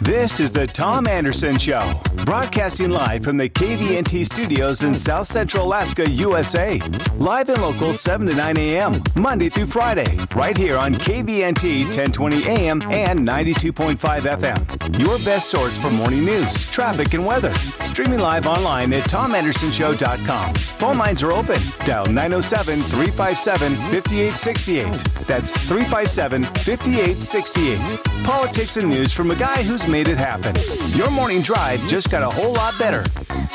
This is the Tom Anderson Show, broadcasting live from the KVNT studios in South Central Alaska, USA. Live and local 7 to 9 a.m., Monday through Friday, right here on KVNT 1020 AM and 92.5 FM. Your best source for morning news, traffic, and weather. Streaming live online at tomandersonshow.com. Phone lines are open. Dial 907 357 5868. That's 357 5868. Politics and news from a guy who's made it happen. Your morning drive just got a whole lot better.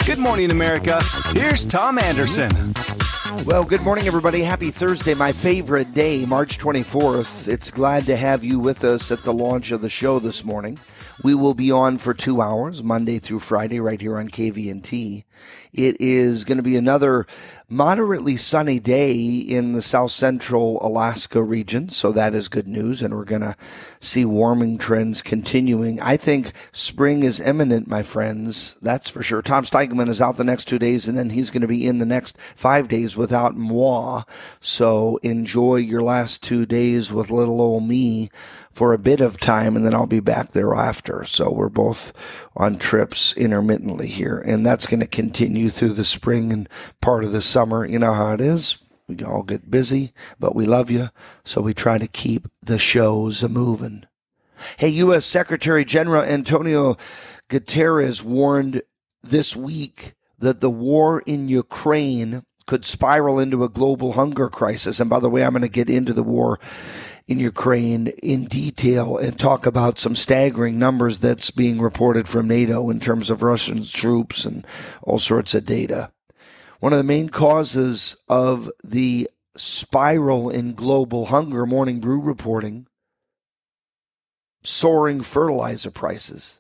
Good morning, America. Here's Tom Anderson. Well, good morning, everybody. Happy Thursday, my favorite day, March 24th. It's glad to have you with us at the launch of the show this morning. We will be on for two hours, Monday through Friday, right here on KVNT. It is going to be another moderately sunny day in the south central Alaska region. So that is good news. And we're going to see warming trends continuing. I think spring is imminent, my friends. That's for sure. Tom Steigman is out the next two days and then he's going to be in the next five days without moi. So enjoy your last two days with little old me for a bit of time and then I'll be back thereafter. So we're both on trips intermittently here and that's going to continue through the spring and part of the summer. You know how it is. We all get busy, but we love you. So we try to keep the shows a moving. Hey, U.S. Secretary General Antonio Guterres warned this week that the war in Ukraine could spiral into a global hunger crisis. And by the way, I'm going to get into the war in Ukraine in detail and talk about some staggering numbers that's being reported from NATO in terms of Russian troops and all sorts of data. One of the main causes of the spiral in global hunger, Morning Brew reporting, soaring fertilizer prices,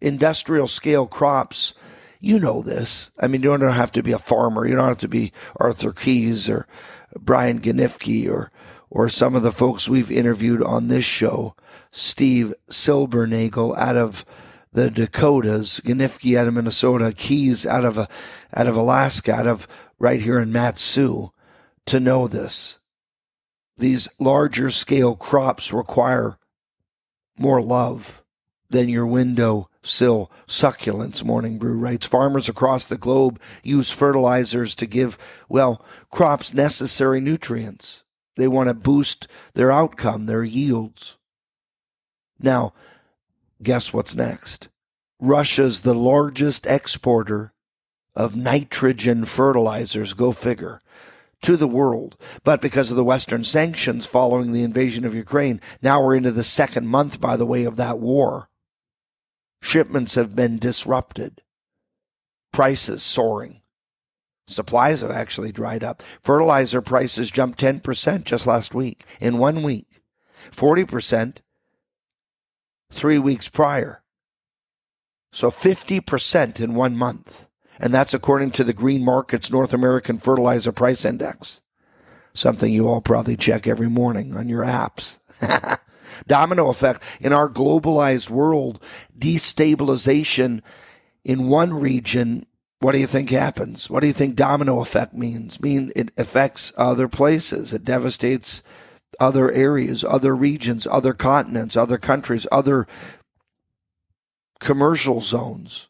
industrial scale crops. You know this. I mean, you don't have to be a farmer. You don't have to be Arthur Keyes or Brian Ganifke or or some of the folks we've interviewed on this show, Steve Silbernagel out of the Dakotas, Ganifke out of Minnesota, Keys out of out of Alaska, out of right here in Mat-Su, to know this. These larger scale crops require more love than your window sill succulents, Morning Brew writes. Farmers across the globe use fertilizers to give, well, crops necessary nutrients. They want to boost their outcome, their yields. Now, guess what's next? Russia's the largest exporter of nitrogen fertilizers, go figure, to the world. But because of the Western sanctions following the invasion of Ukraine, now we're into the second month, by the way, of that war. Shipments have been disrupted. Prices soaring. Supplies have actually dried up. Fertilizer prices jumped 10% just last week, in one week. 40% three weeks prior. So 50% in one month. And that's according to the Green Markets North American Fertilizer Price Index. Something you all probably check every morning on your apps. Domino effect in our globalized world, destabilization in one region what do you think happens? What do you think domino effect means? Mean, it affects other places. It devastates other areas, other regions, other continents, other countries, other commercial zones.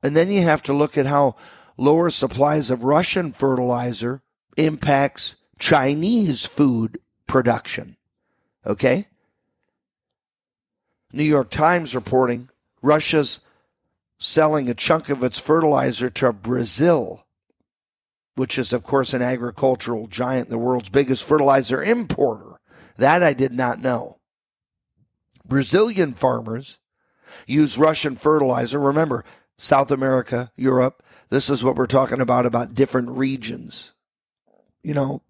And then you have to look at how lower supplies of Russian fertilizer impacts Chinese food production. Okay? New York Times reporting Russia's selling a chunk of its fertilizer to Brazil, which is, of course, an agricultural giant, the world's biggest fertilizer importer. That I did not know. Brazilian farmers use Russian fertilizer. Remember, South America, Europe, this is what we're talking about, about different regions. You know,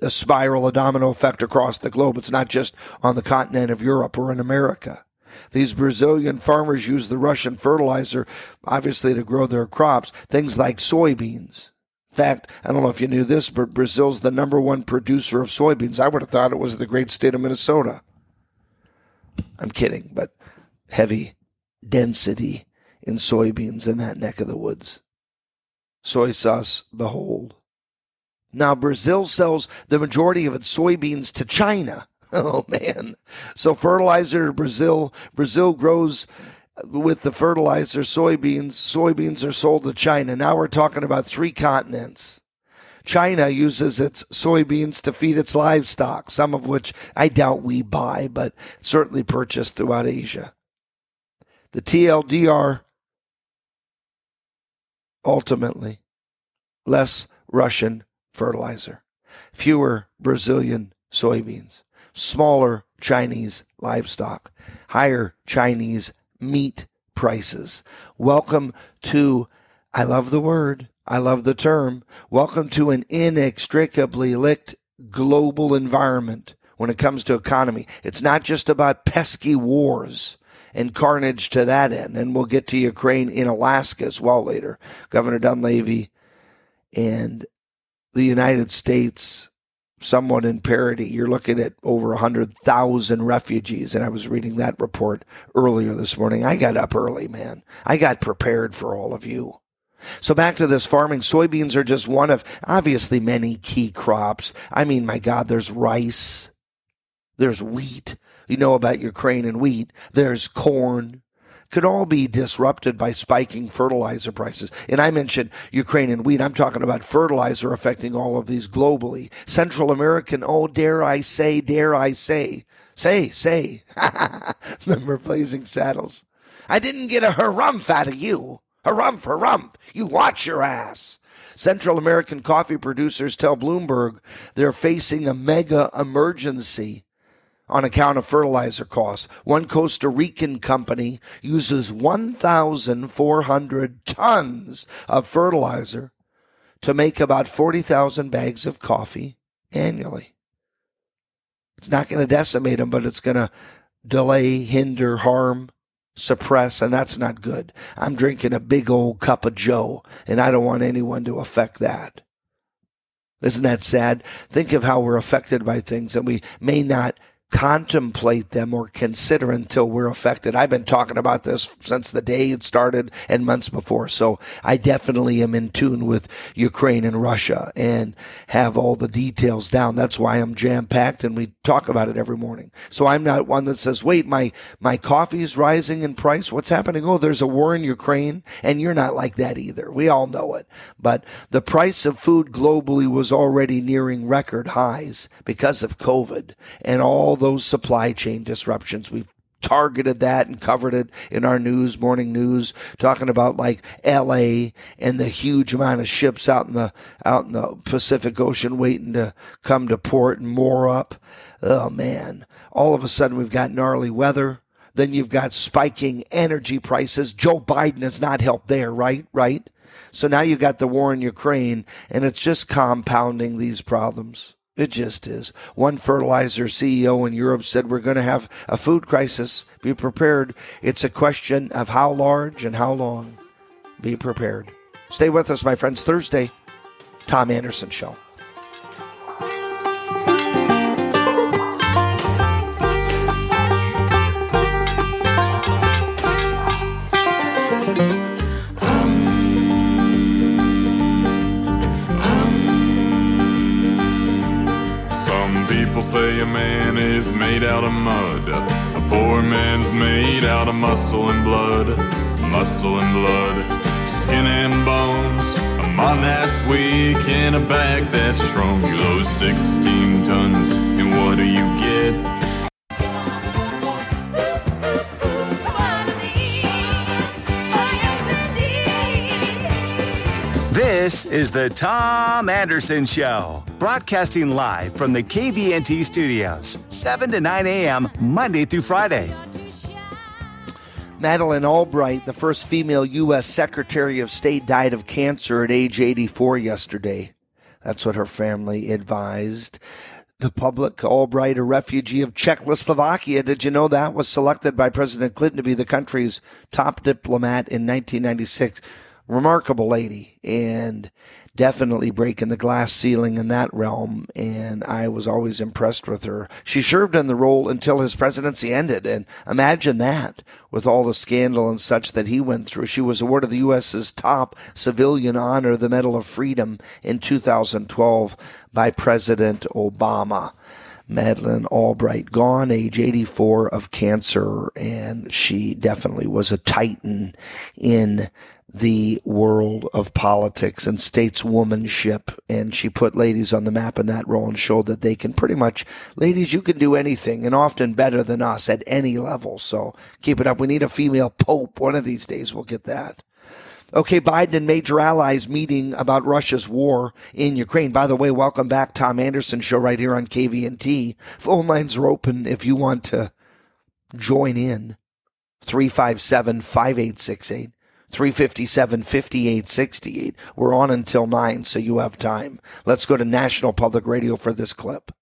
a spiral, a domino effect across the globe. It's not just on the continent of Europe or in America. These Brazilian farmers use the Russian fertilizer, obviously, to grow their crops, things like soybeans. In fact, I don't know if you knew this, but Brazil's the number one producer of soybeans. I would have thought it was the great state of Minnesota. I'm kidding, but heavy density in soybeans in that neck of the woods. Soy sauce, behold. Now, Brazil sells the majority of its soybeans to China. Oh man. So fertilizer Brazil, Brazil grows with the fertilizer soybeans. Soybeans are sold to China. Now we're talking about three continents. China uses its soybeans to feed its livestock, some of which I doubt we buy, but certainly purchased throughout Asia. The TLDR ultimately less Russian fertilizer, fewer Brazilian soybeans, smaller Chinese livestock, higher Chinese meat prices. Welcome to, I love the word, I love the term, welcome to an inextricably linked global environment when it comes to economy. It's not just about pesky wars and carnage to that end. And we'll get to Ukraine in Alaska as well later. Governor Dunleavy and the United States somewhat in parity. You're looking at over 100,000 refugees. And I was reading that report earlier this morning. I got up early, man. I got prepared for all of you. So back to this farming. Soybeans are just one of obviously many key crops. I mean, my God, there's rice. There's wheat. You know about Ukraine and wheat. There's corn could all be disrupted by spiking fertilizer prices. And I mentioned Ukraine and wheat. I'm talking about fertilizer affecting all of these globally. Central American, oh, dare I say, dare I say, say, say. Remember Blazing Saddles? I didn't get a harumph out of you. Harumph, harumph. You watch your ass. Central American coffee producers tell Bloomberg they're facing a mega emergency on account of fertilizer costs. One Costa Rican company uses 1,400 tons of fertilizer to make about 40,000 bags of coffee annually. It's not going to decimate them, but it's going to delay, hinder, harm, suppress, and that's not good. I'm drinking a big old cup of Joe, and I don't want anyone to affect that. Isn't that sad? Think of how we're affected by things and we may not contemplate them or consider until we're affected. I've been talking about this since the day it started and months before. So I definitely am in tune with Ukraine and Russia and have all the details down. That's why I'm jam packed and we talk about it every morning. So I'm not one that says, wait, my, my coffee is rising in price. What's happening? Oh, there's a war in Ukraine and you're not like that either. We all know it. But the price of food globally was already nearing record highs because of COVID and all those supply chain disruptions. We've targeted that and covered it in our news, morning news, talking about like LA and the huge amount of ships out in the, out in the Pacific Ocean waiting to come to port and moor up. Oh man. All of a sudden we've got gnarly weather. Then you've got spiking energy prices. Joe Biden has not helped there, right? Right? So now you've got the war in Ukraine and it's just compounding these problems. It just is. One fertilizer CEO in Europe said we're going to have a food crisis. Be prepared. It's a question of how large and how long. Be prepared. Stay with us, my friends. Thursday, Tom Anderson Show. Say a man is made out of mud. A poor man's made out of muscle and blood. Muscle and blood. Skin and bones. A mind that's weak and a back that's strong. You lose 16 tons, and what do you get? This is the Tom Anderson Show, broadcasting live from the KVNT studios, 7 to 9 a.m., Monday through Friday. Madeleine Albright, the first female U.S. Secretary of State, died of cancer at age 84 yesterday. That's what her family advised. The public, Albright, a refugee of Czechoslovakia, did you know that was selected by President Clinton to be the country's top diplomat in 1996? Remarkable lady and definitely breaking the glass ceiling in that realm. And I was always impressed with her. She served in the role until his presidency ended. And imagine that with all the scandal and such that he went through. She was awarded the U.S.'s top civilian honor, the Medal of Freedom in 2012 by President Obama. Madeleine Albright gone, age 84 of cancer, and she definitely was a titan in the world of politics and stateswomanship. And she put ladies on the map in that role and showed that they can pretty much, ladies, you can do anything and often better than us at any level. So keep it up. We need a female pope. One of these days we'll get that. Okay, Biden and major allies meeting about Russia's war in Ukraine. By the way, welcome back, Tom Anderson show right here on KVNT. Phone lines are open if you want to join in. 357 5868. 357 5868. We're on until 9, so you have time. Let's go to National Public Radio for this clip.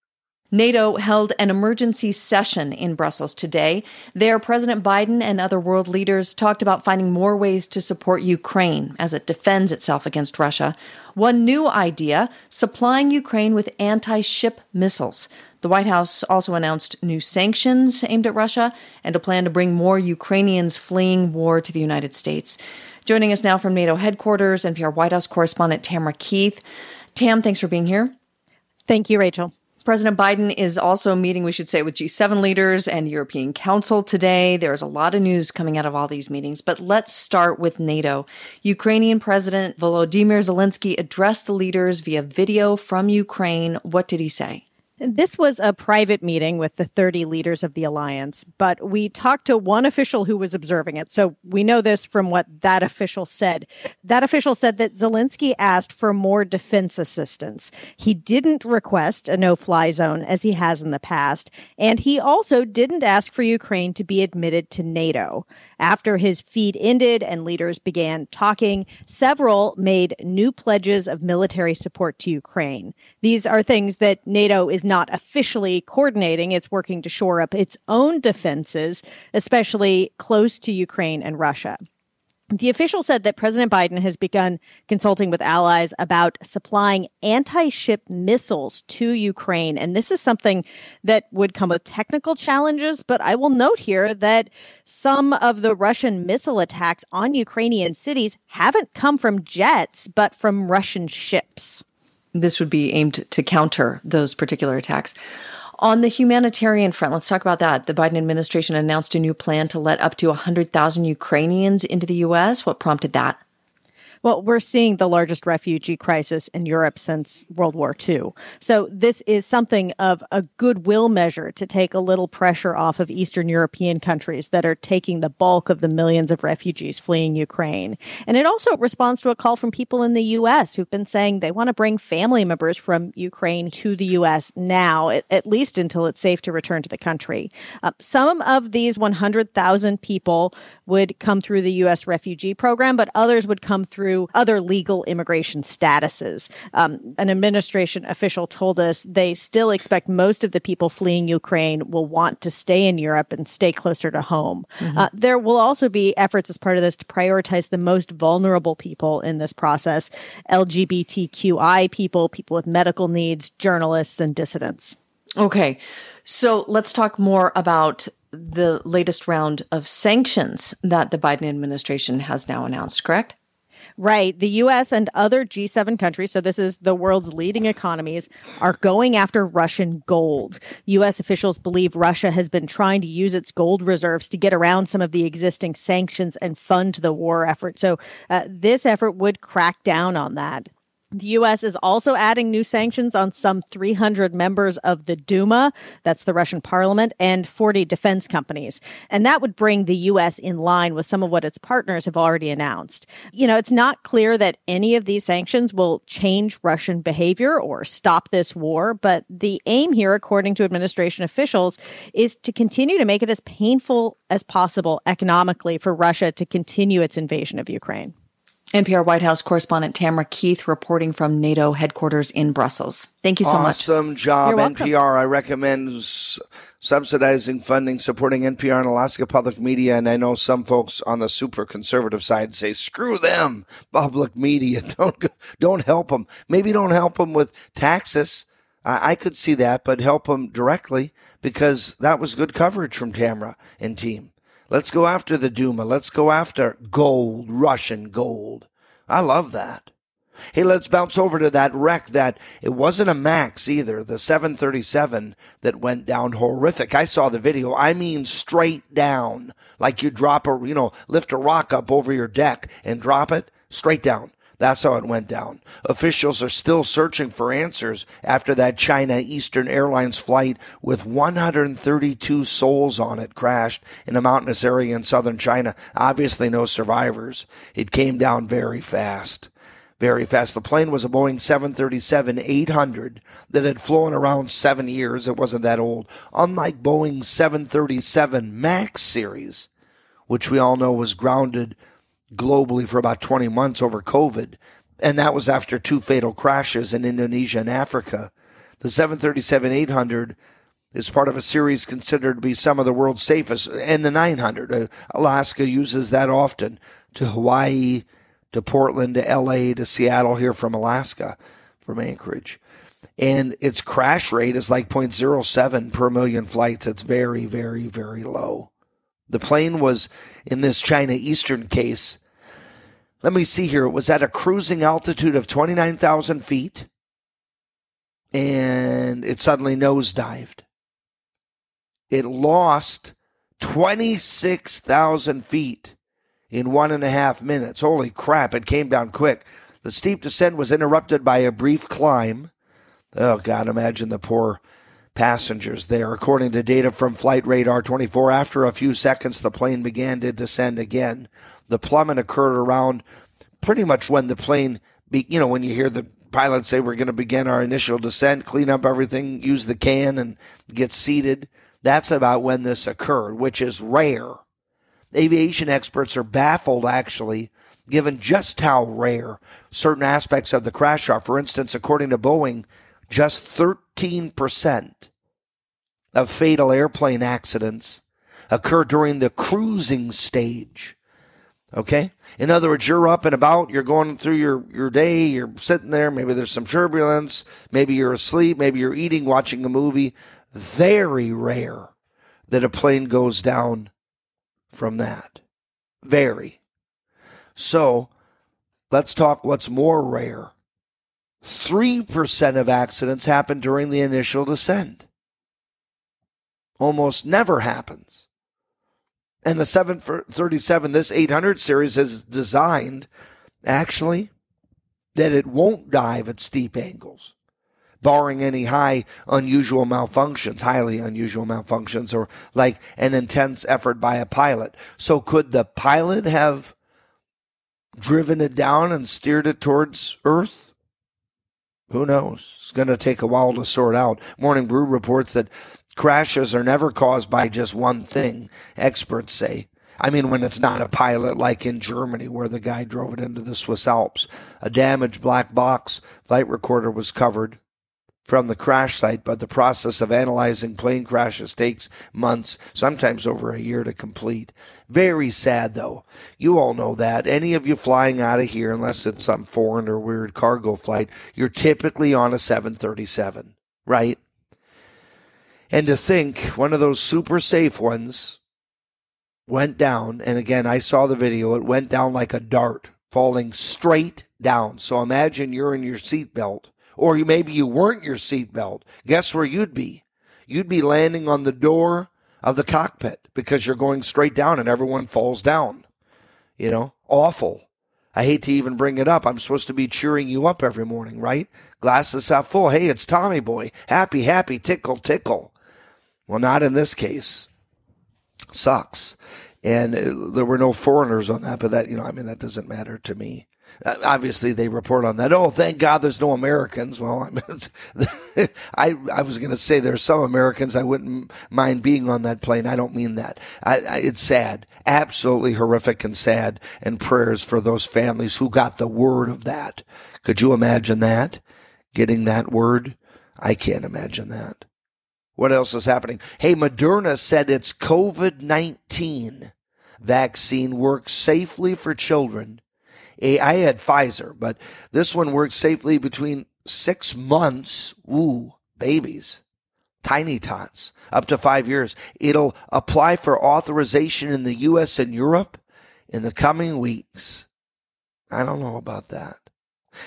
NATO held an emergency session in Brussels today. There, President Biden and other world leaders talked about finding more ways to support Ukraine as it defends itself against Russia. One new idea supplying Ukraine with anti ship missiles. The White House also announced new sanctions aimed at Russia and a plan to bring more Ukrainians fleeing war to the United States. Joining us now from NATO headquarters, NPR White House correspondent Tamara Keith. Tam, thanks for being here. Thank you, Rachel. President Biden is also meeting, we should say, with G7 leaders and the European Council today. There's a lot of news coming out of all these meetings, but let's start with NATO. Ukrainian President Volodymyr Zelensky addressed the leaders via video from Ukraine. What did he say? This was a private meeting with the 30 leaders of the alliance, but we talked to one official who was observing it. So we know this from what that official said. That official said that Zelensky asked for more defense assistance. He didn't request a no fly zone as he has in the past, and he also didn't ask for Ukraine to be admitted to NATO. After his feed ended and leaders began talking, several made new pledges of military support to Ukraine. These are things that NATO is not officially coordinating. It's working to shore up its own defenses, especially close to Ukraine and Russia. The official said that President Biden has begun consulting with allies about supplying anti ship missiles to Ukraine. And this is something that would come with technical challenges. But I will note here that some of the Russian missile attacks on Ukrainian cities haven't come from jets, but from Russian ships. This would be aimed to counter those particular attacks. On the humanitarian front, let's talk about that. The Biden administration announced a new plan to let up to 100,000 Ukrainians into the U.S. What prompted that? Well, we're seeing the largest refugee crisis in Europe since World War II. So this is something of a goodwill measure to take a little pressure off of Eastern European countries that are taking the bulk of the millions of refugees fleeing Ukraine. And it also responds to a call from people in the U.S. who've been saying they want to bring family members from Ukraine to the U.S. now, at, least until it's safe to return to the country. Uh, some of these 100,000 people would come through the U.S. refugee program, but others would come through through other legal immigration statuses. Um, an administration official told us they still expect most of the people fleeing Ukraine will want to stay in Europe and stay closer to home. Mm-hmm. Uh, there will also be efforts as part of this to prioritize the most vulnerable people in this process LGBTQI people, people with medical needs, journalists, and dissidents. Okay. So let's talk more about the latest round of sanctions that the Biden administration has now announced, correct? Right. The US and other G7 countries, so this is the world's leading economies, are going after Russian gold. US officials believe Russia has been trying to use its gold reserves to get around some of the existing sanctions and fund the war effort. So uh, this effort would crack down on that. The U.S. is also adding new sanctions on some 300 members of the Duma, that's the Russian parliament, and 40 defense companies. And that would bring the U.S. in line with some of what its partners have already announced. You know, it's not clear that any of these sanctions will change Russian behavior or stop this war, but the aim here, according to administration officials, is to continue to make it as painful as possible economically for Russia to continue its invasion of Ukraine. NPR White House correspondent Tamara Keith reporting from NATO headquarters in Brussels. Thank you so awesome much. Awesome job, NPR. I recommend s- subsidizing funding, supporting NPR and Alaska Public Media. And I know some folks on the super conservative side say, "Screw them, public media. Don't don't help them. Maybe don't help them with taxes. I, I could see that, but help them directly because that was good coverage from Tamara and team." Let's go after the Duma. Let's go after gold, Russian gold. I love that. Hey, let's bounce over to that wreck that it wasn't a Max either. The 737 that went down horrific. I saw the video. I mean, straight down, like you drop a, you know, lift a rock up over your deck and drop it straight down. That's how it went down. Officials are still searching for answers after that China Eastern Airlines flight with 132 souls on it crashed in a mountainous area in southern China. Obviously no survivors. It came down very fast. Very fast. The plane was a Boeing 737 800 that had flown around seven years. It wasn't that old. Unlike Boeing's 737 MAX series, which we all know was grounded globally for about 20 months over COVID. And that was after two fatal crashes in Indonesia and Africa. The 737 800 is part of a series considered to be some of the world's safest, and the 900. Uh, Alaska uses that often to Hawaii, to Portland, to LA, to Seattle, here from Alaska, from Anchorage. And its crash rate is like 0.07 per million flights. It's very, very, very low. The plane was in this China Eastern case. Let me see here. It was at a cruising altitude of 29,000 feet and it suddenly nosedived. It lost 26,000 feet in one and a half minutes. Holy crap, it came down quick. The steep descent was interrupted by a brief climb. Oh, God, imagine the poor passengers there. According to data from Flight Radar 24, after a few seconds, the plane began to descend again. The plummet occurred around pretty much when the plane, be, you know, when you hear the pilot say, we're going to begin our initial descent, clean up everything, use the can and get seated. That's about when this occurred, which is rare. Aviation experts are baffled, actually, given just how rare certain aspects of the crash are. For instance, according to Boeing, just 13% of fatal airplane accidents occur during the cruising stage. Okay? In other words, you're up and about, you're going through your, your day, you're sitting there, maybe there's some turbulence, maybe you're asleep, maybe you're eating, watching a movie. Very rare that a plane goes down from that. Very. So, let's talk what's more rare. 3% of accidents happen during the initial descent. Almost never happens. And the 737, this 800 series is designed actually that it won't dive at steep angles, barring any high unusual malfunctions, highly unusual malfunctions, or like an intense effort by a pilot. So could the pilot have driven it down and steered it towards Earth? Who knows? It's going to take a while to sort out. Morning Brew reports that crashes are never caused by just one thing, experts say. I mean, when it's not a pilot like in Germany where the guy drove it into the Swiss Alps. A damaged black box flight recorder was covered from the crash site, but the process of analyzing plane crashes takes months, sometimes over a year to complete. Very sad though. You all know that. Any of you flying out of here, unless it's some foreign or weird cargo flight, you're typically on a 737, right? And to think one of those super safe ones went down, and again, I saw the video, it went down like a dart, falling straight down. So imagine you're in your seatbelt or maybe you weren't your seatbelt. Guess where you'd be? You'd be landing on the door of the cockpit because you're going straight down and everyone falls down. You know, awful. I hate to even bring it up. I'm supposed to be cheering you up every morning, right? Glasses half full. Hey, it's Tommy boy. Happy, happy, tickle, tickle. Well, not in this case. Sucks. And uh, there were no foreigners on that, but that, you know, I mean, that doesn't matter to me. Uh, obviously they report on that. Oh, thank God there's no Americans. Well, I mean, I, I was going to say there's some Americans I wouldn't mind being on that plane. I don't mean that. I, I, it's sad, absolutely horrific and sad and prayers for those families who got the word of that. Could you imagine that? Getting that word? I can't imagine that. What else is happening? Hey, Moderna said its COVID-19 vaccine works safely for children I had Pfizer, but this one works safely between six months. Ooh, babies, tiny tots, up to five years. It'll apply for authorization in the U.S. and Europe in the coming weeks. I don't know about that.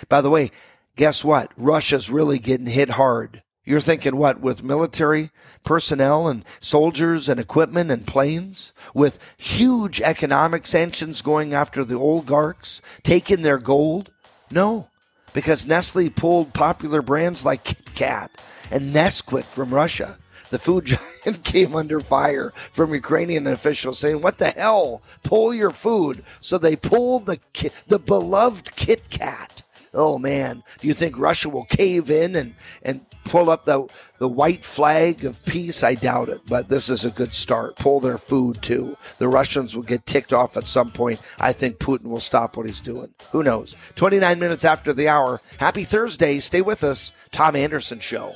By the way, guess what? Russia's really getting hit hard. You're thinking what with military personnel and soldiers and equipment and planes with huge economic sanctions going after the oligarchs, taking their gold? No, because Nestle pulled popular brands like Kit Kat and Nesquik from Russia. The food giant came under fire from Ukrainian officials saying, "What the hell? Pull your food!" So they pulled the the beloved Kit Kat. Oh man, do you think Russia will cave in and and pull up the the white flag of peace? I doubt it, but this is a good start. Pull their food too. The Russians will get ticked off at some point. I think Putin will stop what he's doing. Who knows? 29 minutes after the hour. Happy Thursday. Stay with us. Tom Anderson Show.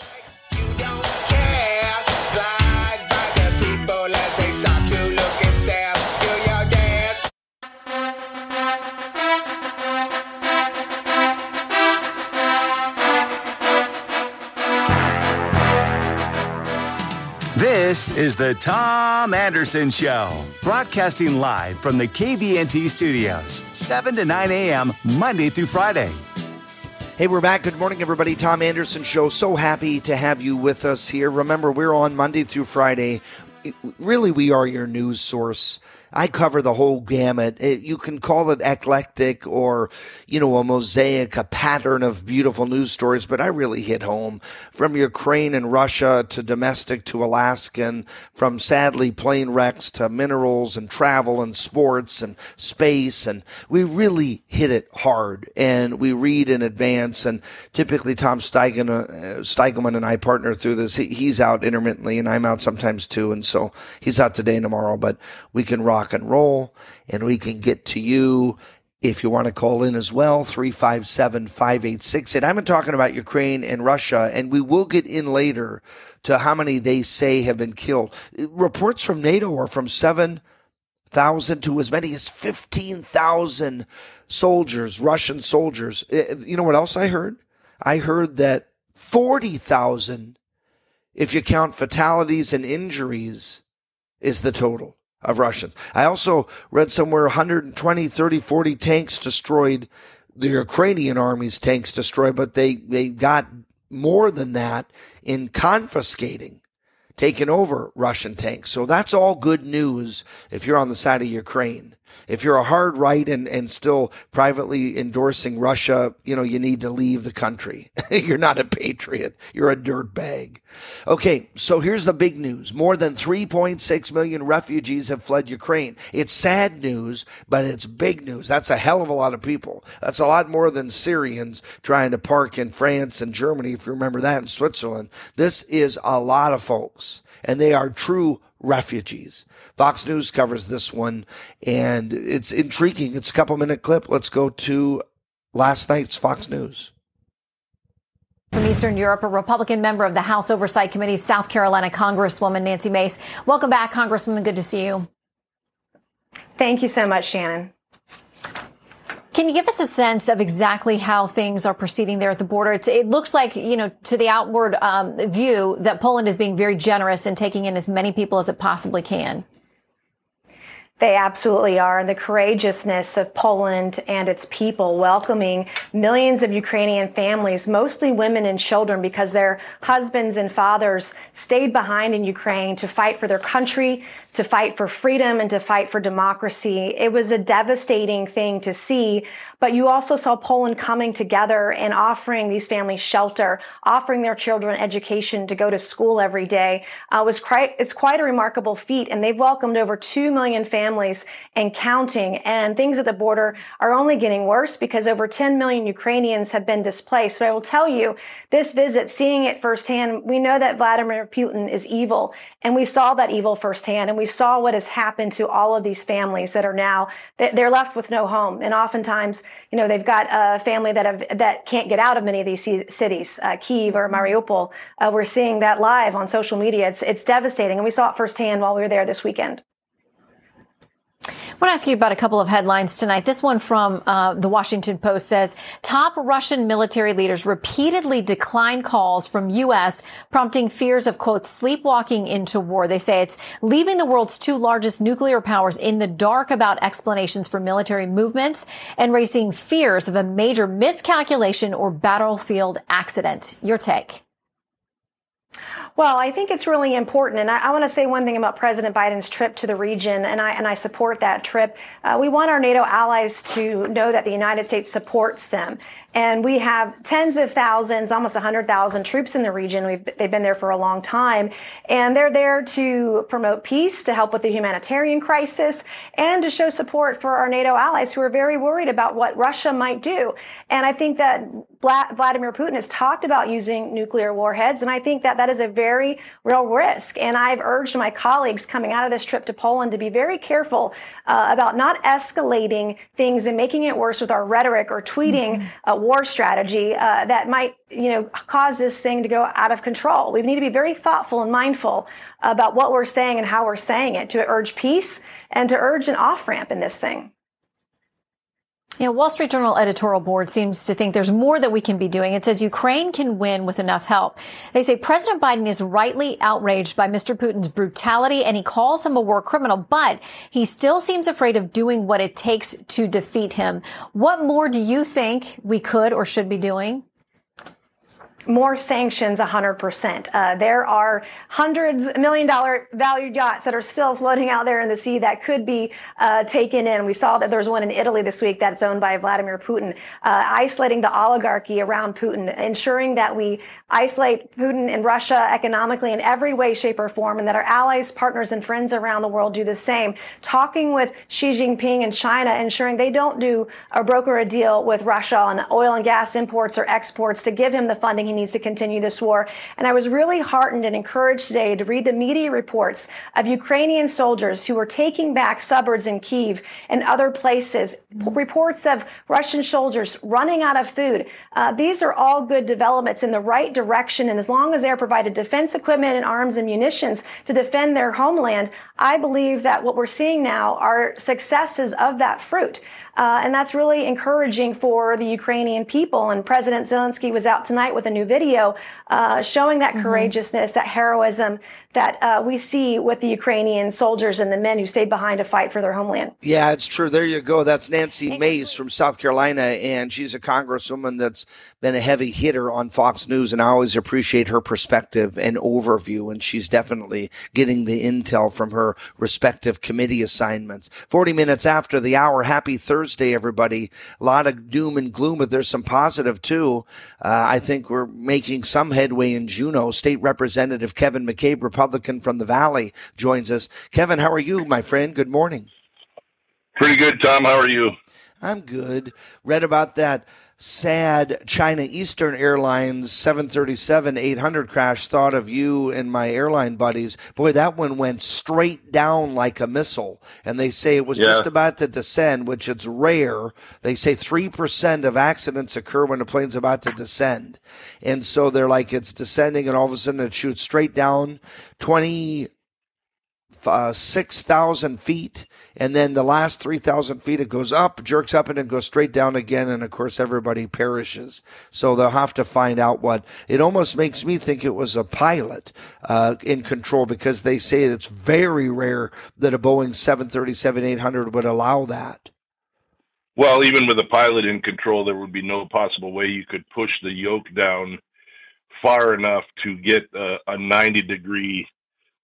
This is the Tom Anderson Show, broadcasting live from the KVNT studios, 7 to 9 a.m., Monday through Friday. Hey, we're back. Good morning, everybody. Tom Anderson Show. So happy to have you with us here. Remember, we're on Monday through Friday. It, really, we are your news source. I cover the whole gamut. It, you can call it eclectic or, you know, a mosaic, a pattern of beautiful news stories, but I really hit home from Ukraine and Russia to domestic to Alaskan, from sadly plane wrecks to minerals and travel and sports and space. And we really hit it hard and we read in advance. And typically Tom Steigen, uh, Steigelman and I partner through this. He, he's out intermittently and I'm out sometimes too. And so he's out today and tomorrow, but we can rock rock and roll and we can get to you if you want to call in as well 357 586. And been talking about ukraine and russia and we will get in later to how many they say have been killed. Reports from nato are from 7000 to as many as 15000 soldiers russian soldiers. Eh, you know what else i heard? I heard that 40000 if you count fatalities and injuries is the total of Russians. I also read somewhere 120, 30, 40 tanks destroyed, the Ukrainian army's tanks destroyed, but they, they got more than that in confiscating, taking over Russian tanks. So that's all good news if you're on the side of Ukraine. If you're a hard right and, and still privately endorsing Russia, you know, you need to leave the country. you're not a patriot. You're a dirtbag. Okay. So here's the big news. More than 3.6 million refugees have fled Ukraine. It's sad news, but it's big news. That's a hell of a lot of people. That's a lot more than Syrians trying to park in France and Germany. If you remember that in Switzerland, this is a lot of folks and they are true refugees. Fox News covers this one and it's intriguing. It's a couple minute clip. Let's go to last night's Fox News. From Eastern Europe, a Republican member of the House Oversight Committee, South Carolina Congresswoman Nancy Mace. Welcome back, Congresswoman. Good to see you. Thank you so much, Shannon. Can you give us a sense of exactly how things are proceeding there at the border? It's, it looks like, you know, to the outward um, view that Poland is being very generous in taking in as many people as it possibly can. They absolutely are. And the courageousness of Poland and its people welcoming millions of Ukrainian families, mostly women and children, because their husbands and fathers stayed behind in Ukraine to fight for their country, to fight for freedom, and to fight for democracy. It was a devastating thing to see. But you also saw Poland coming together and offering these families shelter, offering their children education to go to school every day. Uh, was quite, it's quite a remarkable feat. And they've welcomed over 2 million families and counting. And things at the border are only getting worse because over 10 million Ukrainians have been displaced. But I will tell you, this visit, seeing it firsthand, we know that Vladimir Putin is evil. And we saw that evil firsthand. And we saw what has happened to all of these families that are now, they're left with no home. And oftentimes, you know, they've got a family that have, that can't get out of many of these cities, uh, Kiev or Mariupol. Uh, we're seeing that live on social media. It's, it's devastating. And we saw it firsthand while we were there this weekend. Want to ask you about a couple of headlines tonight. This one from uh, the Washington Post says top Russian military leaders repeatedly decline calls from U.S., prompting fears of, quote, sleepwalking into war. They say it's leaving the world's two largest nuclear powers in the dark about explanations for military movements and raising fears of a major miscalculation or battlefield accident. Your take. Well, I think it's really important, and I, I want to say one thing about President Biden's trip to the region, and I and I support that trip. Uh, we want our NATO allies to know that the United States supports them, and we have tens of thousands, almost 100,000 troops in the region. We've, they've been there for a long time, and they're there to promote peace, to help with the humanitarian crisis, and to show support for our NATO allies who are very worried about what Russia might do. And I think that Vladimir Putin has talked about using nuclear warheads, and I think that that is a very real risk. And I've urged my colleagues coming out of this trip to Poland to be very careful uh, about not escalating things and making it worse with our rhetoric or tweeting mm-hmm. a war strategy uh, that might, you know, cause this thing to go out of control. We need to be very thoughtful and mindful about what we're saying and how we're saying it to urge peace and to urge an off ramp in this thing. Yeah, Wall Street Journal editorial board seems to think there's more that we can be doing. It says Ukraine can win with enough help. They say President Biden is rightly outraged by Mr. Putin's brutality and he calls him a war criminal, but he still seems afraid of doing what it takes to defeat him. What more do you think we could or should be doing? More sanctions 100%. Uh, there are hundreds, million dollar valued yachts that are still floating out there in the sea that could be uh, taken in. We saw that there's one in Italy this week that's owned by Vladimir Putin, uh, isolating the oligarchy around Putin, ensuring that we isolate Putin and Russia economically in every way, shape, or form, and that our allies, partners, and friends around the world do the same. Talking with Xi Jinping in China, ensuring they don't do or broker a deal with Russia on oil and gas imports or exports to give him the funding he needs to continue this war. And I was really heartened and encouraged today to read the media reports of Ukrainian soldiers who were taking back suburbs in Kiev and other places. Reports of Russian soldiers running out of food. Uh, these are all good developments in the right direction. And as long as they're provided defense equipment and arms and munitions to defend their homeland, I believe that what we're seeing now are successes of that fruit. Uh, and that's really encouraging for the Ukrainian people. And President Zelensky was out tonight with a new video uh, showing that mm-hmm. courageousness, that heroism that uh, we see with the Ukrainian soldiers and the men who stayed behind to fight for their homeland. Yeah, it's true. There you go. That's Nancy Mace from South Carolina, and she's a congresswoman that's been a heavy hitter on Fox News, and I always appreciate her perspective and overview. And she's definitely getting the intel from her respective committee assignments. 40 minutes after the hour. Happy Thursday, everybody. A lot of doom and gloom, but there's some positive too. Uh, I think we're making some headway in Juneau. State Representative Kevin McCabe, Republican from the Valley, joins us. Kevin, how are you, my friend? Good morning. Pretty good, Tom. How are you? I'm good. Read about that sad China Eastern Airlines 737 800 crash thought of you and my airline buddies. Boy, that one went straight down like a missile. And they say it was yeah. just about to descend, which it's rare. They say 3% of accidents occur when a plane's about to descend. And so they're like, it's descending and all of a sudden it shoots straight down 26,000 uh, feet and then the last 3,000 feet it goes up, jerks up, and then goes straight down again. And of course, everybody perishes. So they'll have to find out what. It almost makes me think it was a pilot uh, in control because they say it's very rare that a Boeing 737-800 would allow that. Well, even with a pilot in control, there would be no possible way you could push the yoke down far enough to get a, a 90 degree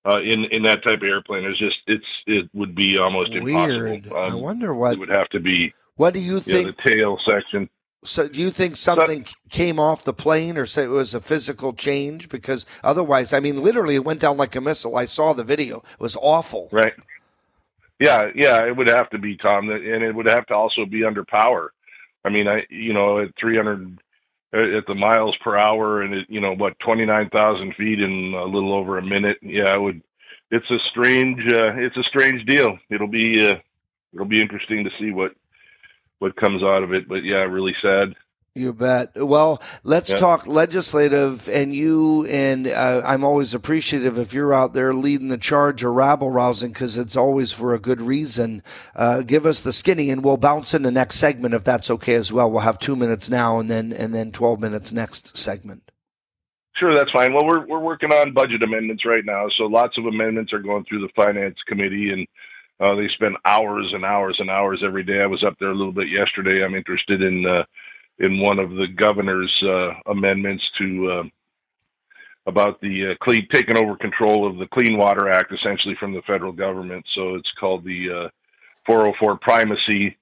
uh, in in that type of airplane is just it's it would be almost Weird. impossible. Um, I wonder what it would have to be. What do you think? Know, the tail section. So, do you think something came off the plane, or say it was a physical change? Because otherwise, I mean, literally, it went down like a missile. I saw the video; it was awful. Right. Yeah, yeah, it would have to be Tom, and it would have to also be under power. I mean, I you know at 300 at the miles per hour and it, you know what 29,000 feet in a little over a minute. Yeah, it would. It's a strange. Uh, it's a strange deal. It'll be. Uh, it'll be interesting to see what what comes out of it. But yeah, really sad. You bet. Well, let's talk legislative and you and uh, I'm always appreciative if you're out there leading the charge or rabble rousing because it's always for a good reason. Uh, give us the skinny and we'll bounce in the next segment if that's okay as well. We'll have two minutes now and then and then 12 minutes next segment. Sure, that's fine. Well, we're we're working on budget amendments right now, so lots of amendments are going through the finance committee, and uh, they spend hours and hours and hours every day. I was up there a little bit yesterday. I'm interested in uh, in one of the governor's uh, amendments to uh, about the uh, clean taking over control of the Clean Water Act, essentially from the federal government. So it's called the uh, 404 primacy.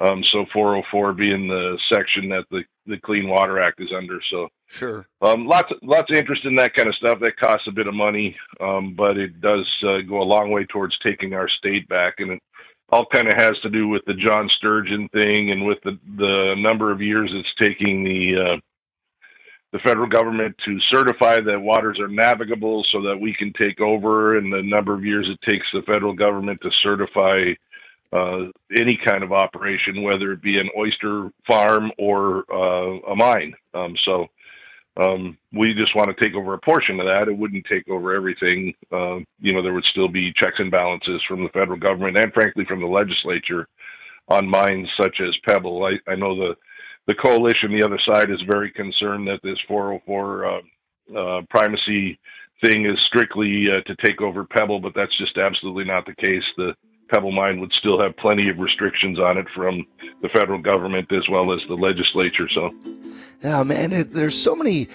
Um, so 404 being the section that the the Clean Water Act is under. So Sure. um, lots, lots of interest in that kind of stuff. That costs a bit of money, um, but it does uh, go a long way towards taking our state back, and it all kind of has to do with the John Sturgeon thing and with the the number of years it's taking the uh, the federal government to certify that waters are navigable, so that we can take over, and the number of years it takes the federal government to certify uh, any kind of operation, whether it be an oyster farm or uh, a mine. Um, so um, we just want to take over a portion of that. It wouldn't take over everything. Uh, you know, there would still be checks and balances from the federal government and, frankly, from the legislature on mines such as Pebble. I, I know the the coalition, the other side, is very concerned that this 404 uh, uh, primacy thing is strictly uh, to take over Pebble, but that's just absolutely not the case. The Pebble mine would still have plenty of restrictions on it from the federal government as well as the legislature. So, Yeah, man, it, there's so many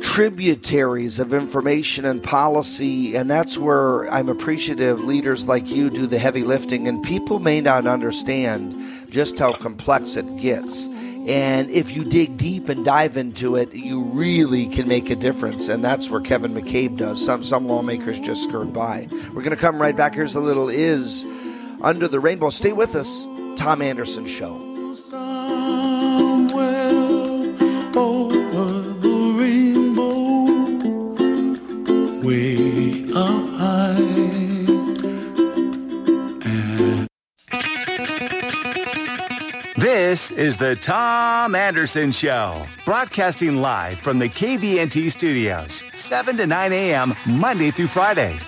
tributaries of information and policy, and that's where I'm appreciative leaders like you do the heavy lifting, and people may not understand just how complex it gets. And if you dig deep and dive into it, you really can make a difference. And that's where Kevin McCabe does. Some some lawmakers just skirt by. We're going to come right back. Here's a little is under the rainbow. Stay with us. Tom Anderson Show. over the rainbow, This is the Tom Anderson Show, broadcasting live from the KVNT studios, 7 to 9 a.m., Monday through Friday.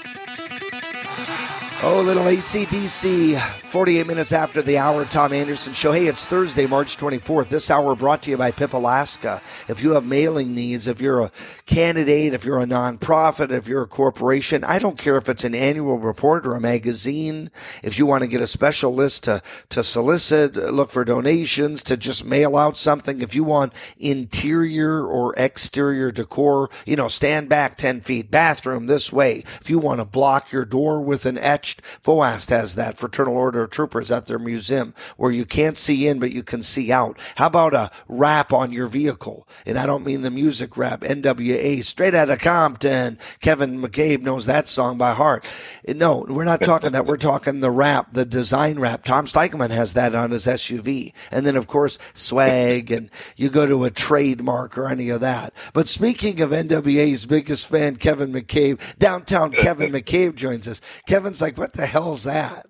Oh, little ACDC. 48 minutes after the hour, Tom Anderson Show. Hey, it's Thursday, March 24th. This hour brought to you by PIP Alaska. If you have mailing needs, if you're a candidate, if you're a nonprofit, if you're a corporation, I don't care if it's an annual report or a magazine. If you want to get a special list to, to solicit, look for donations, to just mail out something. If you want interior or exterior decor, you know, stand back 10 feet, bathroom this way. If you want to block your door with an etched, FOAST has that, Fraternal Order of Troopers at their museum, where you can't see in, but you can see out. How about a wrap on your vehicle? And I don't mean the music rap, NWA, straight out of Compton. Kevin McCabe knows that song by heart. No, we're not talking that. We're talking the wrap, the design wrap. Tom Steichman has that on his SUV. And then, of course, swag, and you go to a trademark or any of that. But speaking of NWA's biggest fan, Kevin McCabe, downtown Kevin McCabe joins us. Kevin's like, what the hell's that?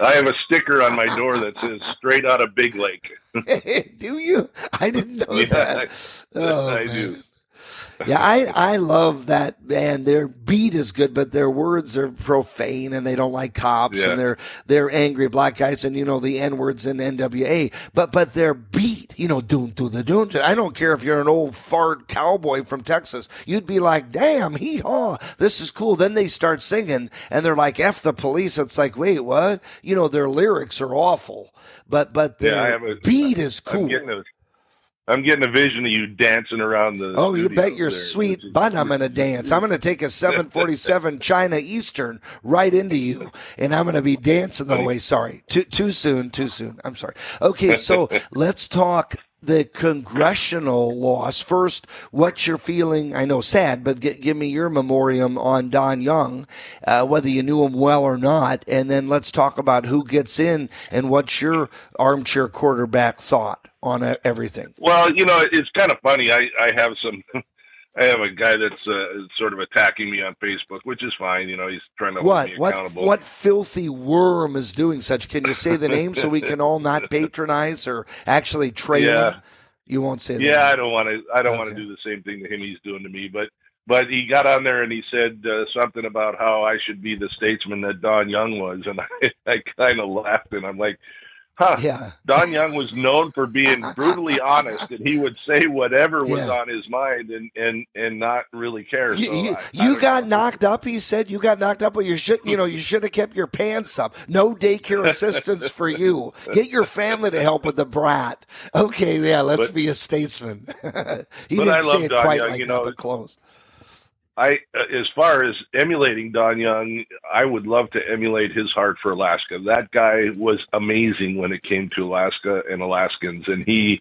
I have a sticker on my door that says "Straight out of Big Lake." do you? I didn't know Yeah, that. Oh, I do. Yeah, I, I love that band. Their beat is good, but their words are profane and they don't like cops Yeah. and they're they're angry black guys and you know the N words in NWA. But but their beat, you know, doom to the doom. I don't care if you're an old fart cowboy from Texas. You'd be like, damn, hee haw, this is cool. Then they start singing and they're like, F the police. It's like, wait, what? You know, their lyrics are awful, but but their have a- beat is cool. I'm getting a, I'm getting a vision of you dancing around the. Oh, you bet your there. sweet butt I'm going to dance. I'm going to take a 747 China Eastern right into you, and I'm going to be dancing the way. Sorry, too too soon, too soon. I'm sorry. Okay, so let's talk the congressional loss first. What's your feeling? I know sad, but g- give me your memoriam on Don Young, uh, whether you knew him well or not, and then let's talk about who gets in and what's your armchair quarterback thought on everything. Well, you know, it's kind of funny. I I have some. I have a guy that's uh, sort of attacking me on Facebook, which is fine. You know, he's trying to hold What me what accountable. what filthy worm is doing such? Can you say the name so we can all not patronize or actually trail Yeah. him? You won't say that. Yeah, I don't want to. I don't Okay. want to do the same thing to him he's doing to me. But but he got on there and he said uh, something about how I should be the statesman that Don Young was, and I, I kind of laughed and I'm like, huh. Yeah. Don Young was known for being brutally honest, and he would say whatever was Yeah. on his mind and and and not really care. You, so you, I- I you don't got know. knocked up. He said you got knocked up, but you should, you know, you should have kept your pants up. No daycare assistance for you. Get your family to help with the brat. Okay, yeah, let's But- be a statesman. he didn't I say it Don quite Young, like you that, but close. I, uh, as far as emulating Don Young, I would love to emulate his heart for Alaska. That guy was amazing when it came to Alaska and Alaskans, and he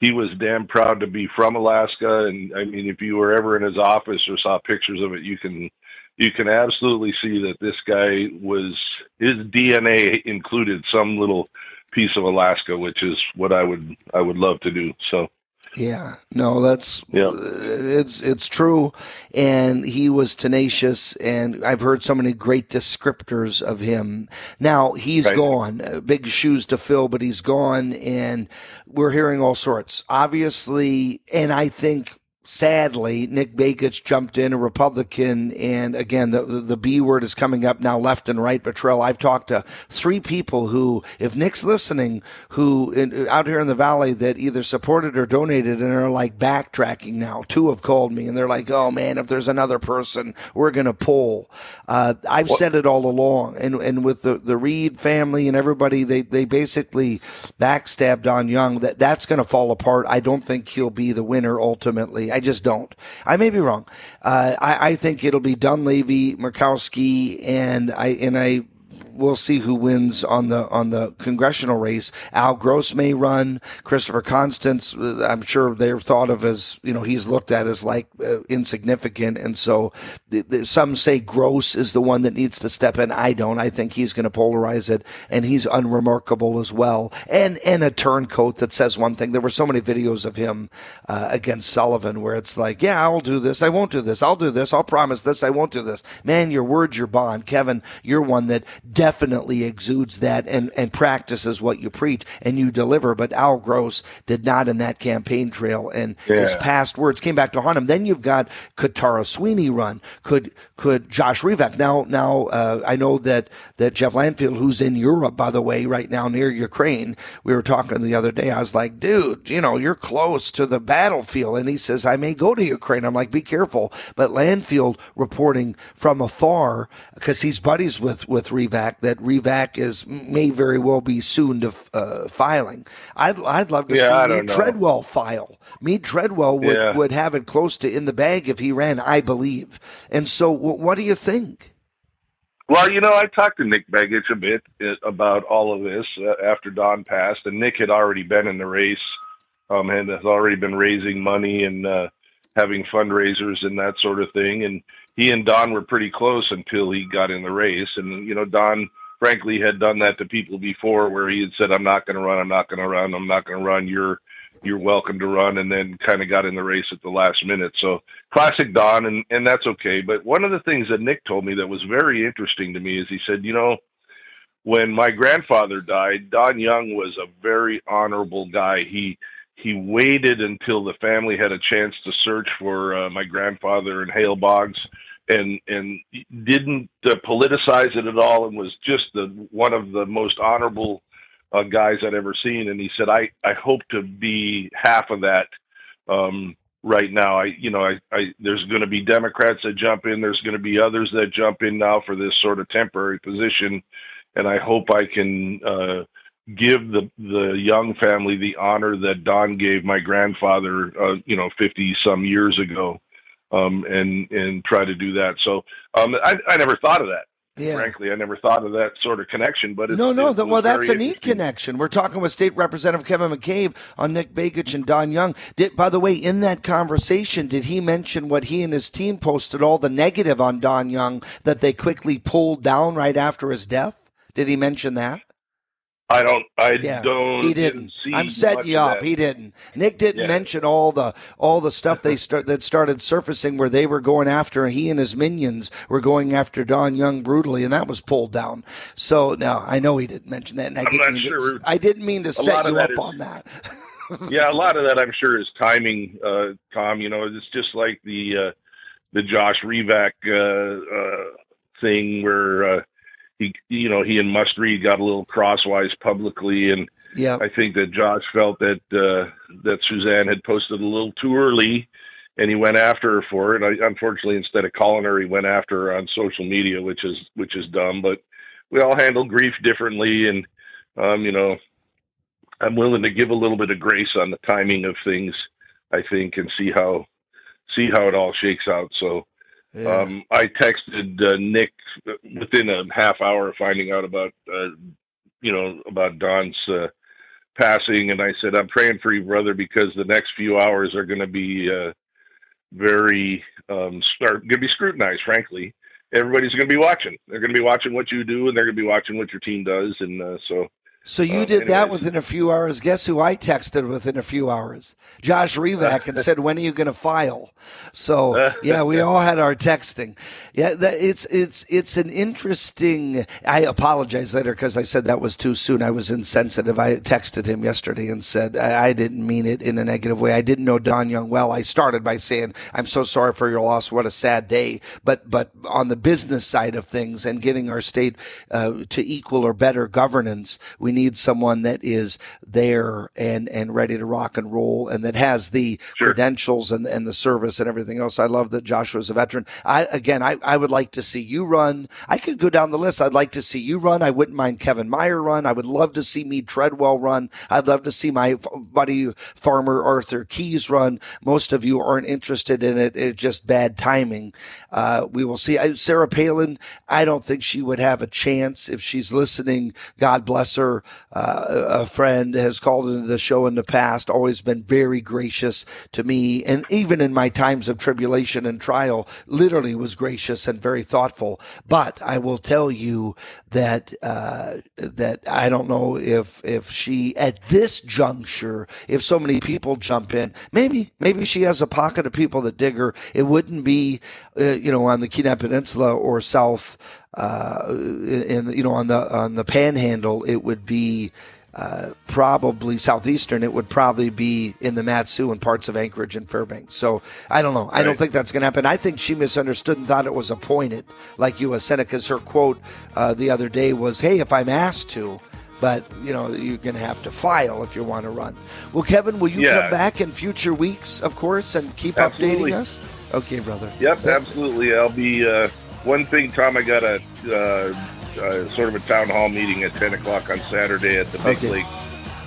he was damn proud to be from Alaska. And I mean, if you were ever in his office or saw pictures of it, you can you can absolutely see that this guy was his DNA included some little piece of Alaska, which is what I would I would love to do. So. Yeah, no, that's Yeah. it's it's true, and he was tenacious, and I've heard so many great descriptors of him. Now he's Right. gone, uh, big shoes to fill, but he's gone, and we're hearing all sorts. Obviously, and I think. Sadly, Nick Begich jumped in, a Republican, and again, the the B word is coming up now, left and right. Betrayal. I've talked to three people who, if Nick's listening, who in, out here in the valley that either supported or donated and are like backtracking now. Two have called me and they're like, "Oh man, if there's another person, we're gonna pull." Uh, I've said it all along, and and with the the Reed family and everybody, they they basically backstabbed Don Young. That that's gonna fall apart. I don't think he'll be the winner ultimately. I just don't. I may be wrong. Uh, I I think it'll be Dunleavy, Murkowski, and I and I we'll see who wins on the on the congressional race. Al Gross may run. Christopher Constant, uh, I'm sure they're thought of as you know he's looked at as like uh, insignificant, and so th- th- some say Gross is the one that needs to step in. I don't. I think he's going to polarize it, and he's unremarkable as well, and and a turncoat that says one thing. There were so many videos of him uh, against Sullivan where it's like, yeah, I'll do this, I won't do this, I'll do this, I'll promise this, I won't do this. Man, your word's your bond, Kevin. You're one that definitely exudes that and and practices what you preach and you deliver. But Al Gross did not in that campaign trail, and his past words came back to haunt him. Then you've got could Tara Sweeney run? Could could Josh Revak? Now now uh, I know that that Jeff Landfield, who's in Europe by the way, right now near Ukraine. We were talking the other day. I was like, dude, you know, you're close to the battlefield, and he says I may go to Ukraine. I'm like, be careful. But Landfield reporting from afar because he's buddies with with That Revak is may very well be soon to uh, filing. I'd I'd love to Yeah, see don't Treadwell file. Mead Treadwell would Yeah. would have it close to in the bag if he ran, I believe. And so, wh- what do you think? Well, you know, I talked to Nick Begich a bit uh, about all of this uh, after Don passed, and Nick had already been in the race, um, and has already been raising money and uh, having fundraisers and that sort of thing. And he and Don were pretty close until he got in the race. And you know, Don, frankly, had done that to people before, where he had said, "I'm not going to run. I'm not going to run. I'm not going to run. You're." You're welcome to run, and then kind of got in the race at the last minute. So classic Don, and and that's okay. But one of the things that Nick told me that was very interesting to me is he said, you know, when my grandfather died, Don Young was a very honorable guy. He he waited until the family had a chance to search for uh, my grandfather in Hale Boggs, and and didn't uh, politicize it at all, and was just the one of the most honorable uh, guys I'd ever seen. And he said, I I hope to be half of that. Um, right now. I, you know, I, I there's going to be Democrats that jump in. There's going to be others that jump in now for this sort of temporary position, and I hope I can uh, give the the Young family the honor that Don gave my grandfather, uh, you know, fifty some years ago, um, and and try to do that. So um, I, I never thought of that. Yeah. Frankly, I never thought of that sort of connection. But it's, No, no. well, that's a neat connection. We're talking with State Representative Kevin McCabe on Nick Begich and Don Young. Did, by the way, in that conversation, did he mention what he and his team posted, all the negative on Don Young that they quickly pulled down right after his death? Did he mention that? I don't. I Yeah, don't. he didn't. see I'm setting you up. He didn't. Nick didn't Yeah. mention all the all the stuff they start that started surfacing where they were going after he and his minions were going after Don Young brutally, and that was pulled down. So now I know he didn't mention that, and I I'm didn't not mean sure. to, I didn't mean to A set you up is- on that. yeah, a lot of that I'm sure is timing, uh, Tom. You know, it's just like the uh, the Josh Revak uh, uh, thing where uh, he, you know, he and Must Read got a little crosswise publicly, and Yeah. I think that Josh felt that uh, that Suzanne had posted a little too early, and he went after her for it. I, unfortunately, instead of calling her, he went after her on social media, which is which is dumb. But we all handle grief differently, and um, you know, I'm willing to give a little bit of grace on the timing of things. I think, and see how see how it all shakes out. So. Um, I texted uh, Nick within a half hour of finding out about, uh, you know, about Don's uh, passing, and I said, "I'm praying for you, brother, because the next few hours are going to be uh, very um, are going to be scrutinized. Frankly, everybody's going to be watching. They're going to be watching what you do, and they're going to be watching what your team does, and uh, so." So you Um, did that within a few hours. Guess who I texted within a few hours? Josh Revak and said, "When are you going to file?" So yeah, we all had our texting. Yeah, that, it's it's it's an interesting. I apologize later because I said that was too soon. I was insensitive. I texted him yesterday and said I, I didn't mean it in a negative way. I didn't know Don Young well. I started by saying I'm so sorry for your loss. What a sad day. But but on the business side of things and getting our state uh, to equal or better governance, we need someone that is there and and ready to rock and roll and that has the Sure. credentials and and the service and everything else. I love that Joshua's a veteran. I again, I I would like to see you run. I could go down the list. I'd like to see you run. I wouldn't mind Kevin Meyer run. I would love to see Mead Treadwell run. I'd love to see my buddy Farmer Arthur Keys run. Most of you aren't interested in it. It's just bad timing. Uh, we will see. I, Sarah Palin, I don't think she would have a chance if she's listening. God bless her. Uh, a friend has called into the show in the past, always been very gracious to me. And even in my times of tribulation and trial, literally was gracious and very thoughtful. But I will tell you that, uh, that I don't know if, if she at this juncture, if so many people jump in, maybe, maybe she has a pocket of people that dig her. It wouldn't be, uh, you know, on the Kenai Peninsula or South, uh, in, you know, on the, on the panhandle, it would be, uh, probably southeastern. It would probably be in the Matsu and parts of Anchorage and Fairbanks. So I don't know. I don't think that's going to happen. I think she misunderstood and thought it was appointed, like U.S. Senate, because her quote uh, the other day was, "Hey, if I'm asked to." But you know you're going to have to file if you want to run. Well, Kevin, will you Yeah. come back in future weeks, of course, and keep Absolutely. updating us? Okay, brother. Yep, absolutely. I'll be uh, one thing, Tom. I got a uh, uh, sort of a town hall meeting at ten o'clock on Saturday at the Big Okay. Lake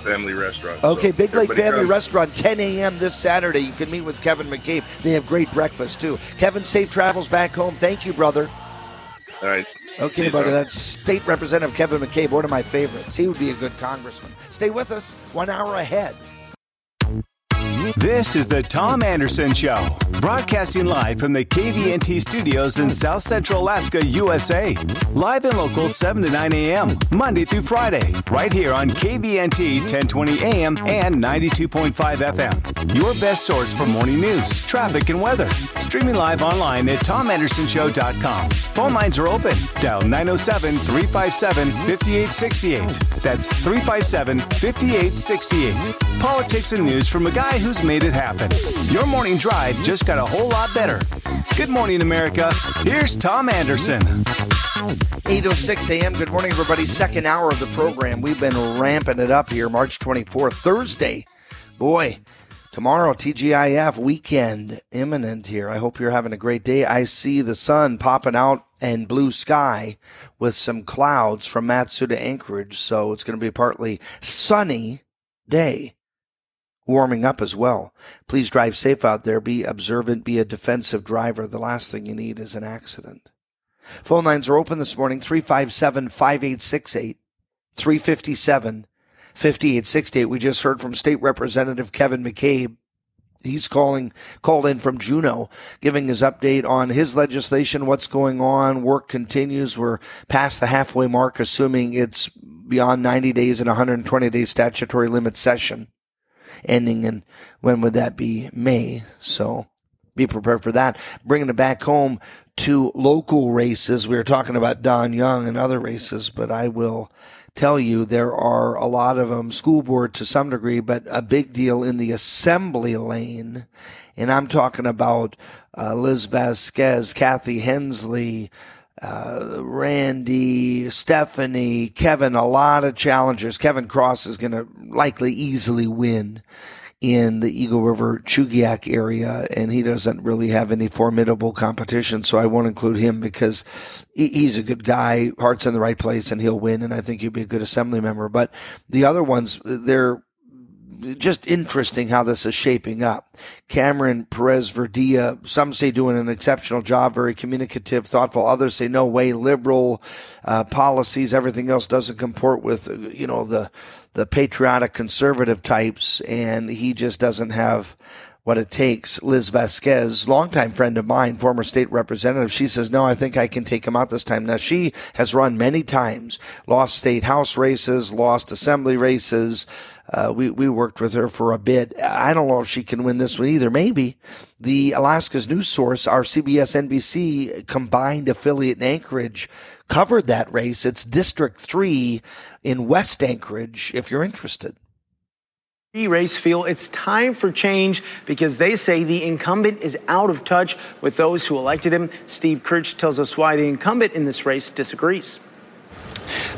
Family Restaurant. Okay, So Big Lake Family come. Restaurant, 10 a.m. this Saturday. You can meet with Kevin McCabe. They have great breakfast too. Kevin, safe travels back home. Thank you, brother. All right. Okay, See buddy. That's State Representative Kevin McCabe, one of my favorites. He would be a good congressman. Stay with us. One hour ahead. This is the Tom Anderson Show, broadcasting live from the KVNT studios in South Central Alaska, USA. Live and local 7 to 9 a.m., Monday through Friday, right here on KVNT 1020 AM and 92.5 FM. Your best source for morning news, traffic, and weather. Streaming live online at tomandersonshow.com. Phone lines are open. Dial 907 357 5868. That's 357 5868. Politics and news from a guy who's made it happen. Your morning drive just got a whole lot better. Good morning, America. Here's Tom Anderson. 8.06 a.m. Good morning, everybody. Second hour of the program. We've been ramping it up here, March 24th, Thursday. Boy, tomorrow, TGIF weekend imminent here. I hope you're having a great day. I see the sun popping out and blue sky with some clouds from Matsu to Anchorage. So it's going to be a partly sunny day. Warming up as well. Please drive safe out there. Be observant. Be a defensive driver. The last thing you need is an accident. Phone lines are open this morning 357 5868, 357 5868. We just heard from State Representative Kevin McCabe. He's calling, called in from Juneau, giving his update on his legislation, what's going on. Work continues. We're past the halfway mark, assuming it's beyond 90 days and 120 days statutory limit session ending and when would that be? May. So be prepared for that. Bringing it back home to local races. We were talking about Don Young and other races, but I will tell you there are a lot of them school board to some degree, but a big deal in the assembly lane. And I'm talking about uh, Liz Vasquez, Kathy Henslee, uh, Randy, Stephanie, Kevin, a lot of challengers. Kevin Cross is going to likely easily win in the Eagle River Chugiak area, and he doesn't really have any formidable competition. So I won't include him because he's a good guy, heart's in the right place, and he'll win. And I think he'll be a good assembly member. But the other ones, they're just interesting how this is shaping up. Cameron Perez Verdia, some say doing an exceptional job, very communicative, thoughtful. Others say no way, liberal uh, policies, everything else doesn't comport with, you know, the the patriotic conservative types, and he just doesn't have what it takes. Liz Vasquez, longtime friend of mine, former state representative, she says, no, I think I can take him out this time. Now she has run many times, lost state house races, lost assembly races. Uh, we, we worked with her for a bit. I don't know if she can win this one either. Maybe the Alaska's news source, our CBS NBC combined affiliate in Anchorage covered that race. It's District 3 in West Anchorage, if you're interested. Race feel it's time for change because they say the incumbent is out of touch with those who elected him. Steve Kirch tells us why the incumbent in this race disagrees.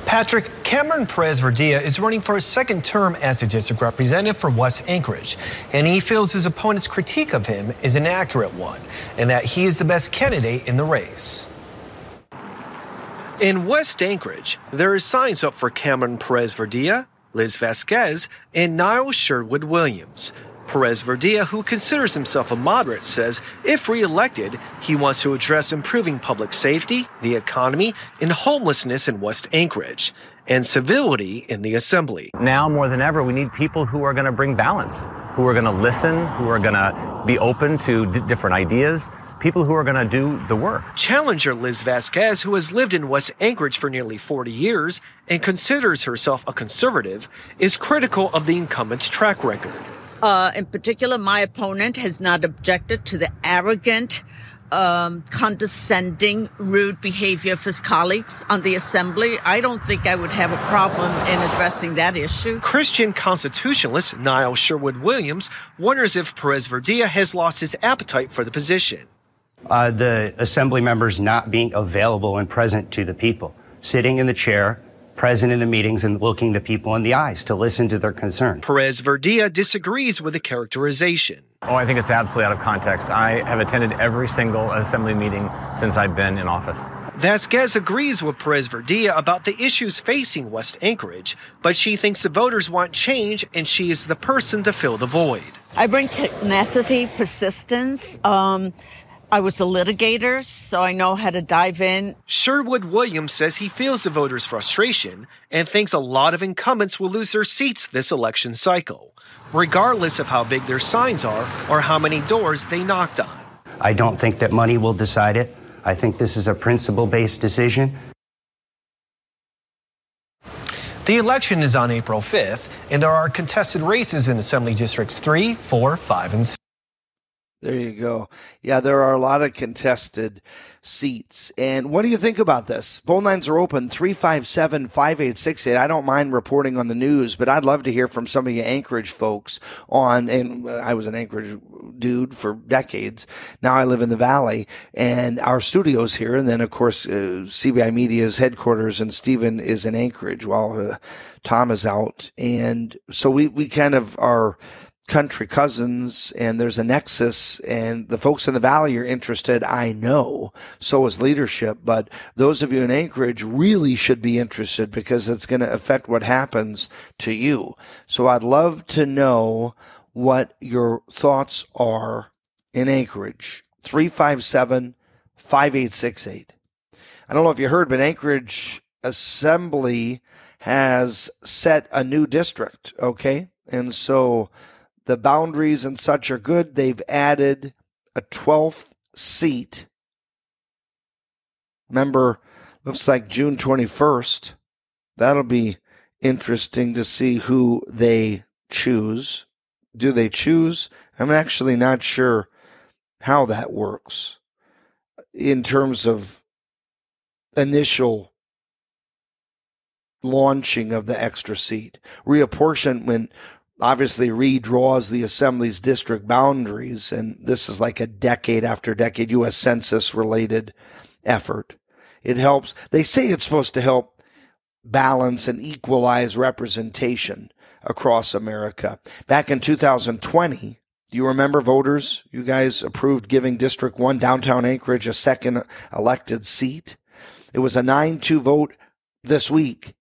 Patrick, Cameron Perez Verdia is running for a second term as the district representative for West Anchorage, and he feels his opponent's critique of him is an accurate one and that he is the best candidate in the race. In West Anchorage, there are signs up for Cameron Perez Verdia, Liz Vasquez, and Niall Sherwood Williams. Perez Verdia, who considers himself a moderate, says if reelected, he wants to address improving public safety, the economy, and homelessness in West Anchorage, and civility in the assembly. Now more than ever, we need people who are going to bring balance, who are going to listen, who are going to be open to d- different ideas, people who are going to do the work. Challenger Liz Vasquez, who has lived in West Anchorage for nearly 40 years and considers herself a conservative, is critical of the incumbent's track record. Uh, in particular, my opponent has not objected to the arrogant, um, condescending, rude behavior of his colleagues on the assembly. I don't think I would have a problem in addressing that issue. Christian constitutionalist Niall Sherwood Williams wonders if Perez Verdia has lost his appetite for the position uh, the assembly members not being available and present to the people, sitting in the chair, present in the meetings and looking the people in the eyes to listen to their concerns. Perez Verdia disagrees with the characterization. Oh, I think it's absolutely out of context. I have attended every single assembly meeting since I've been in office. Vasquez agrees with Perez Verdia about the issues facing West Anchorage, but she thinks the voters want change and she is the person to fill the void. I bring tenacity, persistence, um, I was a litigator, so I know how to dive in. Sherwood Williams says he feels the voters' frustration and thinks a lot of incumbents will lose their seats this election cycle, regardless of how big their signs are or how many doors they knocked on. I don't think that money will decide it. I think this is a principle based decision. The election is on April 5th, and there are contested races in Assembly Districts 3, 4, 5, and 6. There you go. Yeah, there are a lot of contested seats. And what do you think about this? Phone lines are open 357 5868. I don't mind reporting on the news, but I'd love to hear from some of you Anchorage folks on, and I was an Anchorage dude for decades. Now I live in the Valley and our studios here. And then, of course, uh, CBI Media's headquarters and Stephen is in Anchorage while uh, Tom is out. And so we, we kind of are, country cousins and there's a nexus and the folks in the valley are interested. I know. So is leadership, but those of you in Anchorage really should be interested because it's going to affect what happens to you. So I'd love to know what your thoughts are in Anchorage. 357 5868. I don't know if you heard, but Anchorage Assembly has set a new district. Okay. And so the boundaries and such are good. They've added a 12th seat. Remember, looks like June 21st. That'll be interesting to see who they choose. Do they choose? I'm actually not sure how that works in terms of initial launching of the extra seat. Reapportionment obviously redraws the assembly's district boundaries, and this is like a decade after decade U.S. Census related effort. It helps, they say it's supposed to help balance and equalize representation across America. Back in 2020, do you remember voters? You guys approved giving District 1 downtown Anchorage a second elected seat. It was a 9 2 vote this week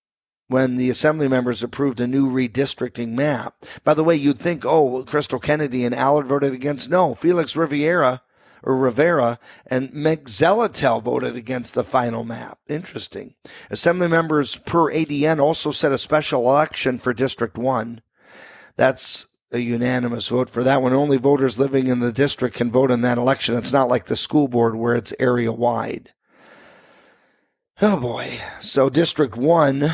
when the assembly members approved a new redistricting map. By the way, you'd think, oh, Crystal Kennedy and Allard voted against. No, Felix Riviera or Rivera and Meg Zaletel voted against the final map. Interesting. Assembly members per ADN also set a special election for District 1. That's a unanimous vote for that one. Only voters living in the district can vote in that election. It's not like the school board where it's area wide. Oh boy. So District 1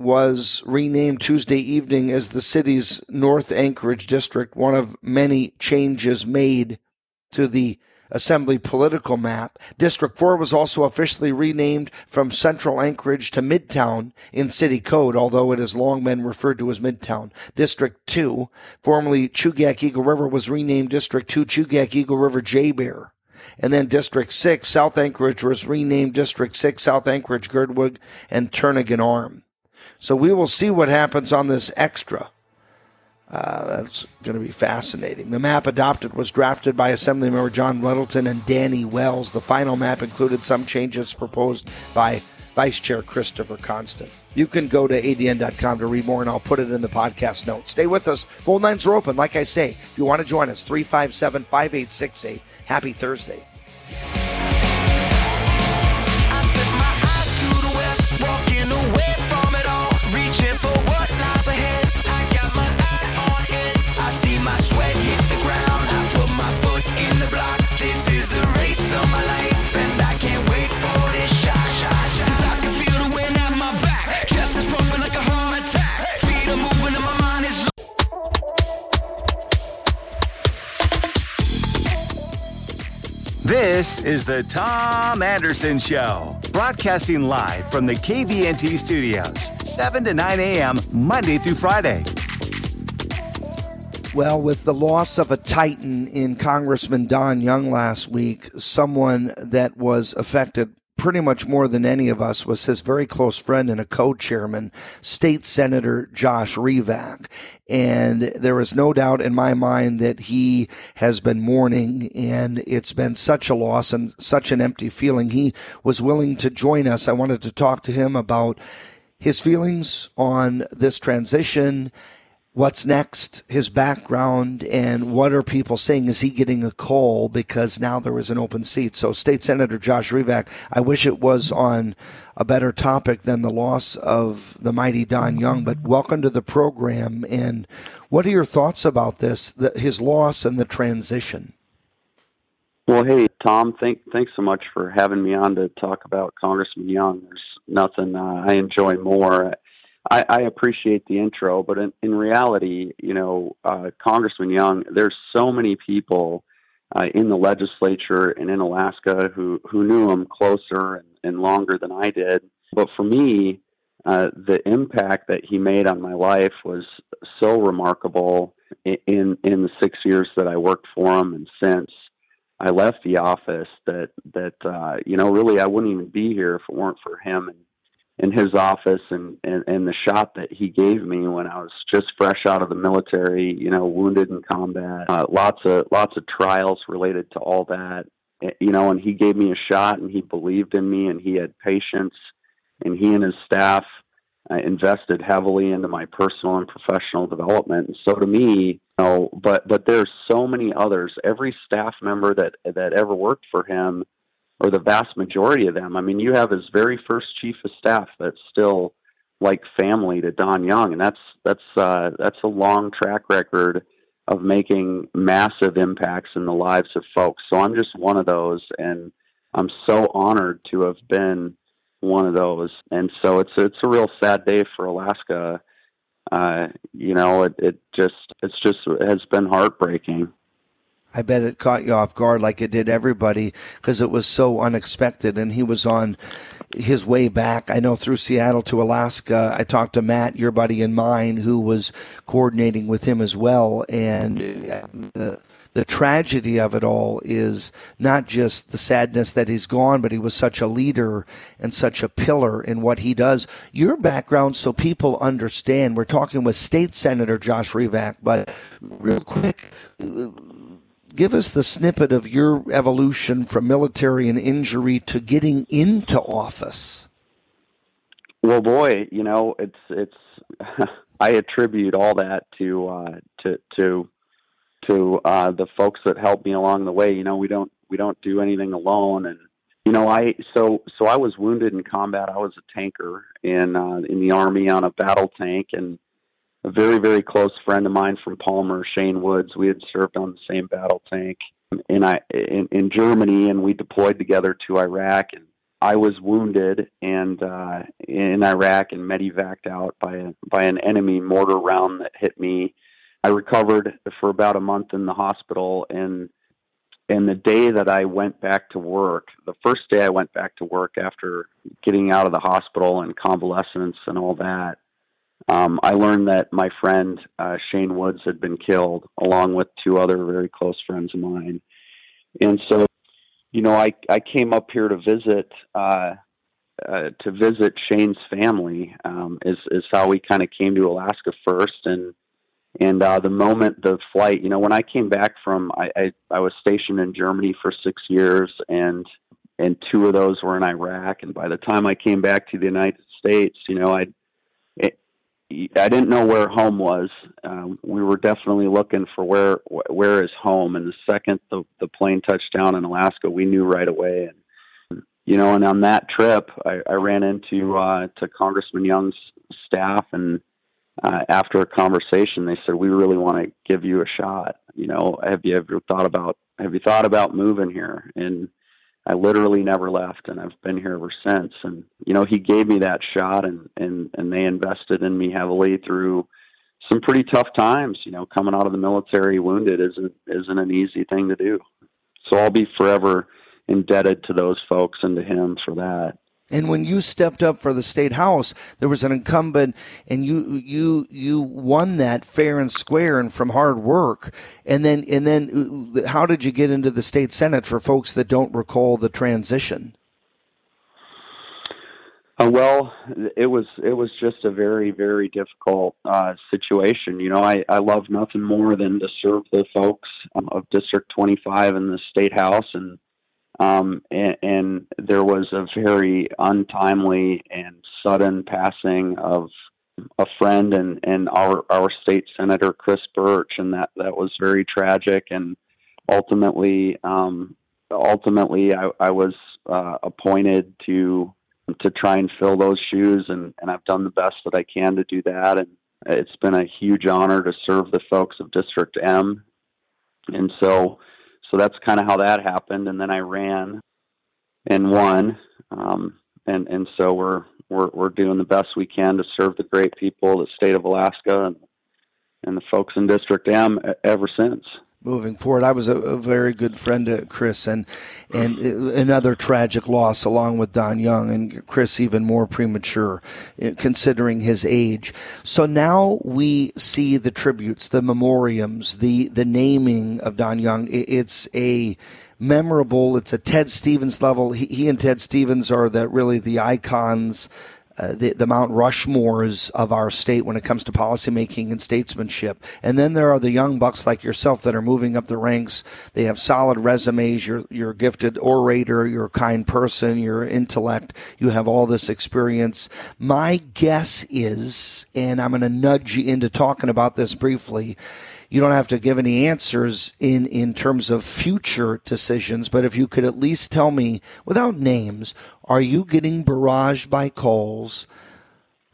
was renamed Tuesday evening as the city's North Anchorage District, one of many changes made to the Assembly political map. District 4 was also officially renamed from Central Anchorage to Midtown in city code, although it has long been referred to as Midtown. District 2, formerly Chugiak Eagle River, was renamed District 2 Chugiak Eagle River JBER. And then District 6, South Anchorage, was renamed District 6, South Anchorage, Girdwood, and Turnagain Arm. So we will see what happens on this extra. Uh, that's going to be fascinating. The map adopted was drafted by Assemblymember John Weddleton and Danny Wells. The final map included some changes proposed by Vice Chair Christopher Constant. You can go to adn.com to read more, and I'll put it in the podcast notes. Stay with us. Phone lines are open. Like I say, if you want to join us, 357 5868. Happy Thursday. This is the Tom Anderson Show, broadcasting live from the KVNT studios, 7 to 9 a.m., Monday through Friday. Well, with the loss of a titan in Congressman Don Young last week, someone that was affected pretty much more than any of us was his very close friend and a co-chairman, State Senator Josh Revak. And there is no doubt in my mind that he has been mourning and it's been such a loss and such an empty feeling. He was willing to join us. I wanted to talk to him about his feelings on this transition what's next, his background, and what are people saying? Is he getting a call because now there is an open seat? So, State Senator Josh Revak, I wish it was on a better topic than the loss of the mighty Don Young, but welcome to the program. And what are your thoughts about this, the, his loss and the transition? Well, hey, Tom, thank, thanks so much for having me on to talk about Congressman Young. There's nothing uh, I enjoy more. I, I appreciate the intro, but in, in reality, you know, uh, Congressman Young, there's so many people uh, in the legislature and in Alaska who who knew him closer and, and longer than I did. But for me, uh, the impact that he made on my life was so remarkable in in the six years that I worked for him and since I left the office that that uh, you know really I wouldn't even be here if it weren't for him and in his office and, and, and the shot that he gave me when I was just fresh out of the military, you know, wounded in combat, uh, lots of lots of trials related to all that, eh, you know, and he gave me a shot and he believed in me and he had patience and he and his staff uh, invested heavily into my personal and professional development. And so to me, you know, but but there's so many others. Every staff member that that ever worked for him or the vast majority of them. I mean, you have his very first chief of staff that's still like family to Don Young, and that's that's uh, that's a long track record of making massive impacts in the lives of folks. So I'm just one of those, and I'm so honored to have been one of those. And so it's it's a real sad day for Alaska. Uh, you know, it, it just it's just it has been heartbreaking. I bet it caught you off guard like it did everybody because it was so unexpected. And he was on his way back. I know through Seattle to Alaska. I talked to Matt, your buddy and mine, who was coordinating with him as well. And the, the tragedy of it all is not just the sadness that he's gone, but he was such a leader and such a pillar in what he does. Your background, so people understand, we're talking with State Senator Josh Revak, but real quick, give us the snippet of your evolution from military and injury to getting into office. Well, boy, you know, it's it's. I attribute all that to uh, to to to uh, the folks that helped me along the way. You know, we don't we don't do anything alone, and you know, I so so I was wounded in combat. I was a tanker in uh, in the army on a battle tank, and a very, very close friend of mine from Palmer, Shane Woods. We had served on the same battle tank in I in, in Germany, and we deployed together to Iraq. And I was wounded and uh, in Iraq and medevaced out by a, by an enemy mortar round that hit me. I recovered for about a month in the hospital, and and the day that I went back to work, the first day I went back to work after getting out of the hospital and convalescence and all that, um, I learned that my friend uh, Shane Woods had been killed, along with two other very close friends of mine. And so, you know, I I came up here to visit uh, uh, to visit Shane's family. Um, is is how we kind of came to Alaska first, and and uh, the moment the flight, you know, when I came back from, I, I I was stationed in Germany for six years, and and two of those were in Iraq. And by the time I came back to the United States, you know, I I didn't know where home was. Um, we were definitely looking for where where is home. And the second the the plane touched down in Alaska, we knew right away. And you know, and on that trip, I, I ran into uh, to Congressman Young's staff, and uh, after a conversation, they said, "We really want to give you a shot. You know, have you ever thought about have you thought about moving here?" And I literally never left, and I've been here ever since. And you know, he gave me that shot, and and and they invested in me heavily through some pretty tough times. You know, coming out of the military wounded isn't isn't an easy thing to do. So I'll be forever indebted to those folks and to him for that. And when you stepped up for the state house, there was an incumbent, and you you you won that fair and square and from hard work. And then and then, uh, how did you get into the state senate for folks that don't recall the transition? Uh, well, it was it was just a very very difficult uh, situation. You know, I I love nothing more than to serve the folks of District 25 in the state house and um, and, and, there was a very untimely and sudden passing of a friend and, and our, our state senator, Chris Birch, and that, that was very tragic. And ultimately, um, ultimately, I, I was uh, appointed to to try and fill those shoes, and, and I've done the best that I can to do that. And it's been a huge honor to serve the folks of District M. And so, so that's kind of how that happened. And then I ran and won. Um, and and so we're we're we're doing the best we can to serve the great people the state of Alaska and and the folks in District M ever since moving forward. I was a, a, very good friend to Chris, and and another tragic loss along with Don Young, and Chris even more premature, eh, considering his age. So now we see the tributes, the memoriams, the the naming of Don Young. It's a memorable. It's a Ted Stevens level. He, he and Ted Stevens are the really the icons uh, the, the Mount Rushmores of our state when it comes to policymaking and statesmanship. And then there are the young bucks like yourself that are moving up the ranks. They have solid resumes. You're, you're a gifted orator. You're a kind person. You're intellect. You have all this experience. My guess is, and I'm going to nudge you into talking about this briefly, you don't have to give any answers in, in terms of future decisions, but if you could at least tell me without names, are you getting barraged by calls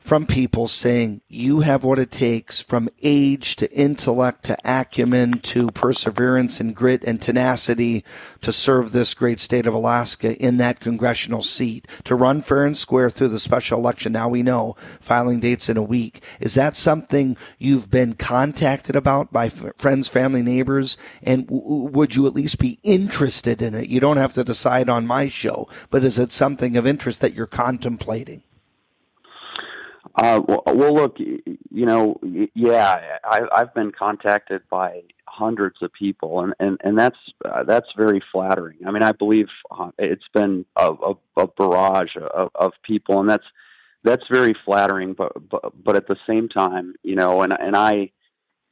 from people saying you have what it takes from age to intellect to acumen to perseverance and grit and tenacity to serve this great state of Alaska in that congressional seat, to run fair and square through the special election. Now we know filing dates in a week. Is that something you've been contacted about by f- friends, family, neighbors? And w- would you at least be interested in it? You don't have to decide on my show, but is it something of interest that you're contemplating? Uh, well, look, you know, yeah, I, I've been contacted by hundreds of people, and and and that's uh, that's very flattering. I mean, I believe uh, it's been a, a, a barrage of, of people, and that's that's very flattering. But but but at the same time, you know, and and I,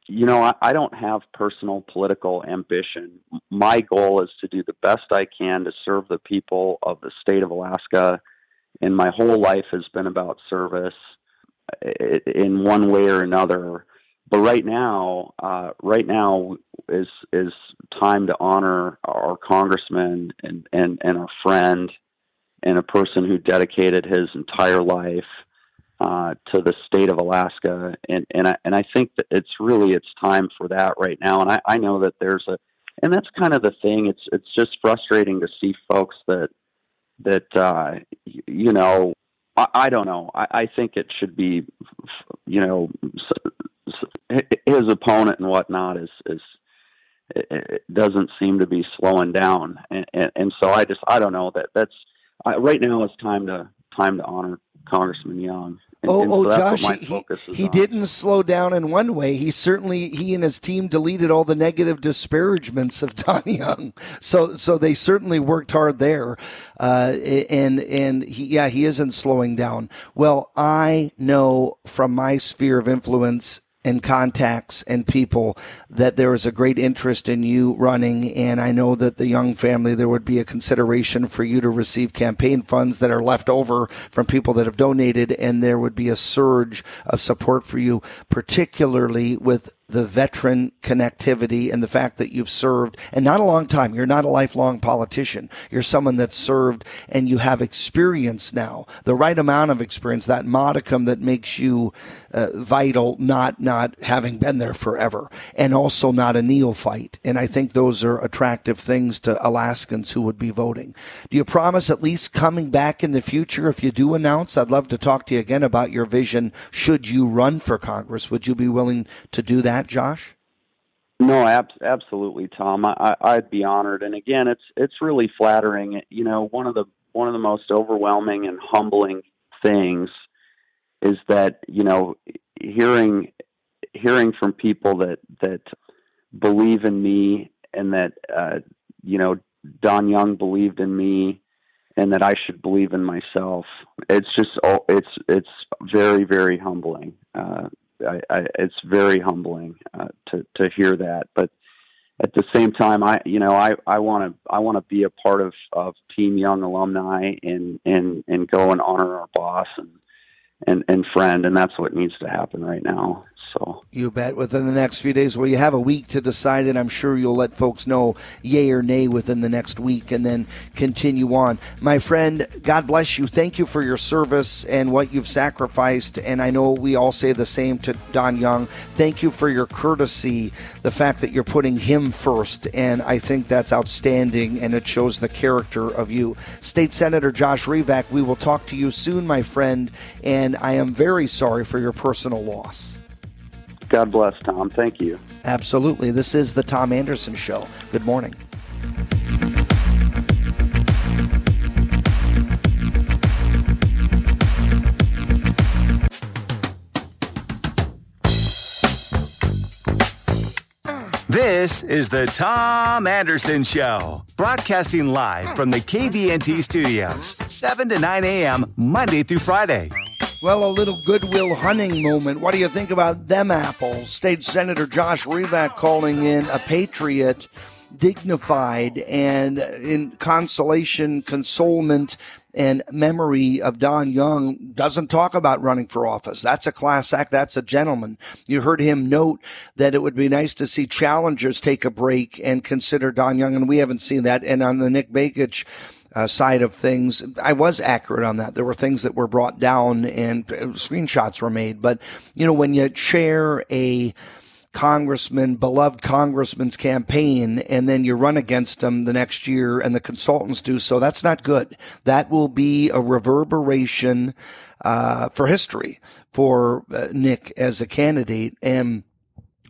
you know, I, I don't have personal political ambition. My goal is to do the best I can to serve the people of the state of Alaska, and my whole life has been about service in one way or another. But right now, uh, right now is is time to honor our congressman and, and, and our friend and a person who dedicated his entire life uh, to the state of Alaska. And and I and I think that it's really it's time for that right now. And I, I know that there's a and that's kind of the thing. It's it's just frustrating to see folks that that uh, you know I, I don't know. I, I think it should be, you know, his opponent and whatnot is is it doesn't seem to be slowing down, and, and, and so I just I don't know that that's I, right now it's time to time to honor Congressman Young. And, oh, and oh, so Josh, he, he on. didn't slow down in one way. He certainly, he and his team deleted all the negative disparagements of Don Young. So, so they certainly worked hard there. Uh, and, and he, yeah, he isn't slowing down. Well, I know from my sphere of influence and contacts and people that there is a great interest in you running. And I know that the Young family, there would be a consideration for you to receive campaign funds that are left over from people that have donated. And there would be a surge of support for you, particularly with the veteran connectivity and the fact that you've served and not a long time. You're not a lifelong politician. You're someone that's served and you have experience now, the right amount of experience, that modicum that makes you uh, vital, not, not having been there forever and also not a neophyte. And I think those are attractive things to Alaskans who would be voting. Do you promise at least coming back in the future? If you do announce, I'd love to talk to you again about your vision. Should you run for Congress? Would you be willing to do that? That, Josh? No, ab- absolutely, Tom. I, I'd be honored. And again, it's it's really flattering. You know, one of the one of the most overwhelming and humbling things is that you know hearing hearing from people that that believe in me and that uh, you know Don Young believed in me and that I should believe in myself. It's just it's it's very very humbling. Uh, I, I, it's very humbling uh, to to hear that. But at the same time, I you know I I want to I want to be a part of of Team Young alumni and and and go and honor our boss and and and friend, and that's what needs to happen right now. So you bet. Within the next few days, well, you have a week to decide, and I'm sure you'll let folks know yay or nay within the next week, and then continue on. My friend, God bless you. Thank you for your service and what you've sacrificed. And I know we all say the same to Don Young. Thank you for your courtesy, the fact that you're putting him first, and I think that's outstanding, and it shows the character of you. State Senator Josh Revak, we will talk to you soon, my friend, and I am very sorry for your personal loss. God bless, Tom. Thank you. Absolutely. This is the Tom Anderson Show. Good morning. This is the Tom Anderson Show, broadcasting live from the KVNT studios, 7 to 9 a.m., Monday through Friday. Well, a little goodwill hunting moment. What do you think about them apples? State Senator Josh Revak calling in a patriot, dignified, and in consolation, consolement, and memory of Don Young doesn't talk about running for office. That's a class act. That's a gentleman. You heard him note that it would be nice to see challengers take a break and consider Don Young, and we haven't seen that. And on the Nick Begich uh, side of things, I was accurate on that. There were things that were brought down and uh, screenshots were made. But, you know, when you chair a congressman, beloved congressman's campaign, and then you run against them the next year and the consultants do so, that's not good. That will be a reverberation, uh, for history for uh, Nick as a candidate. And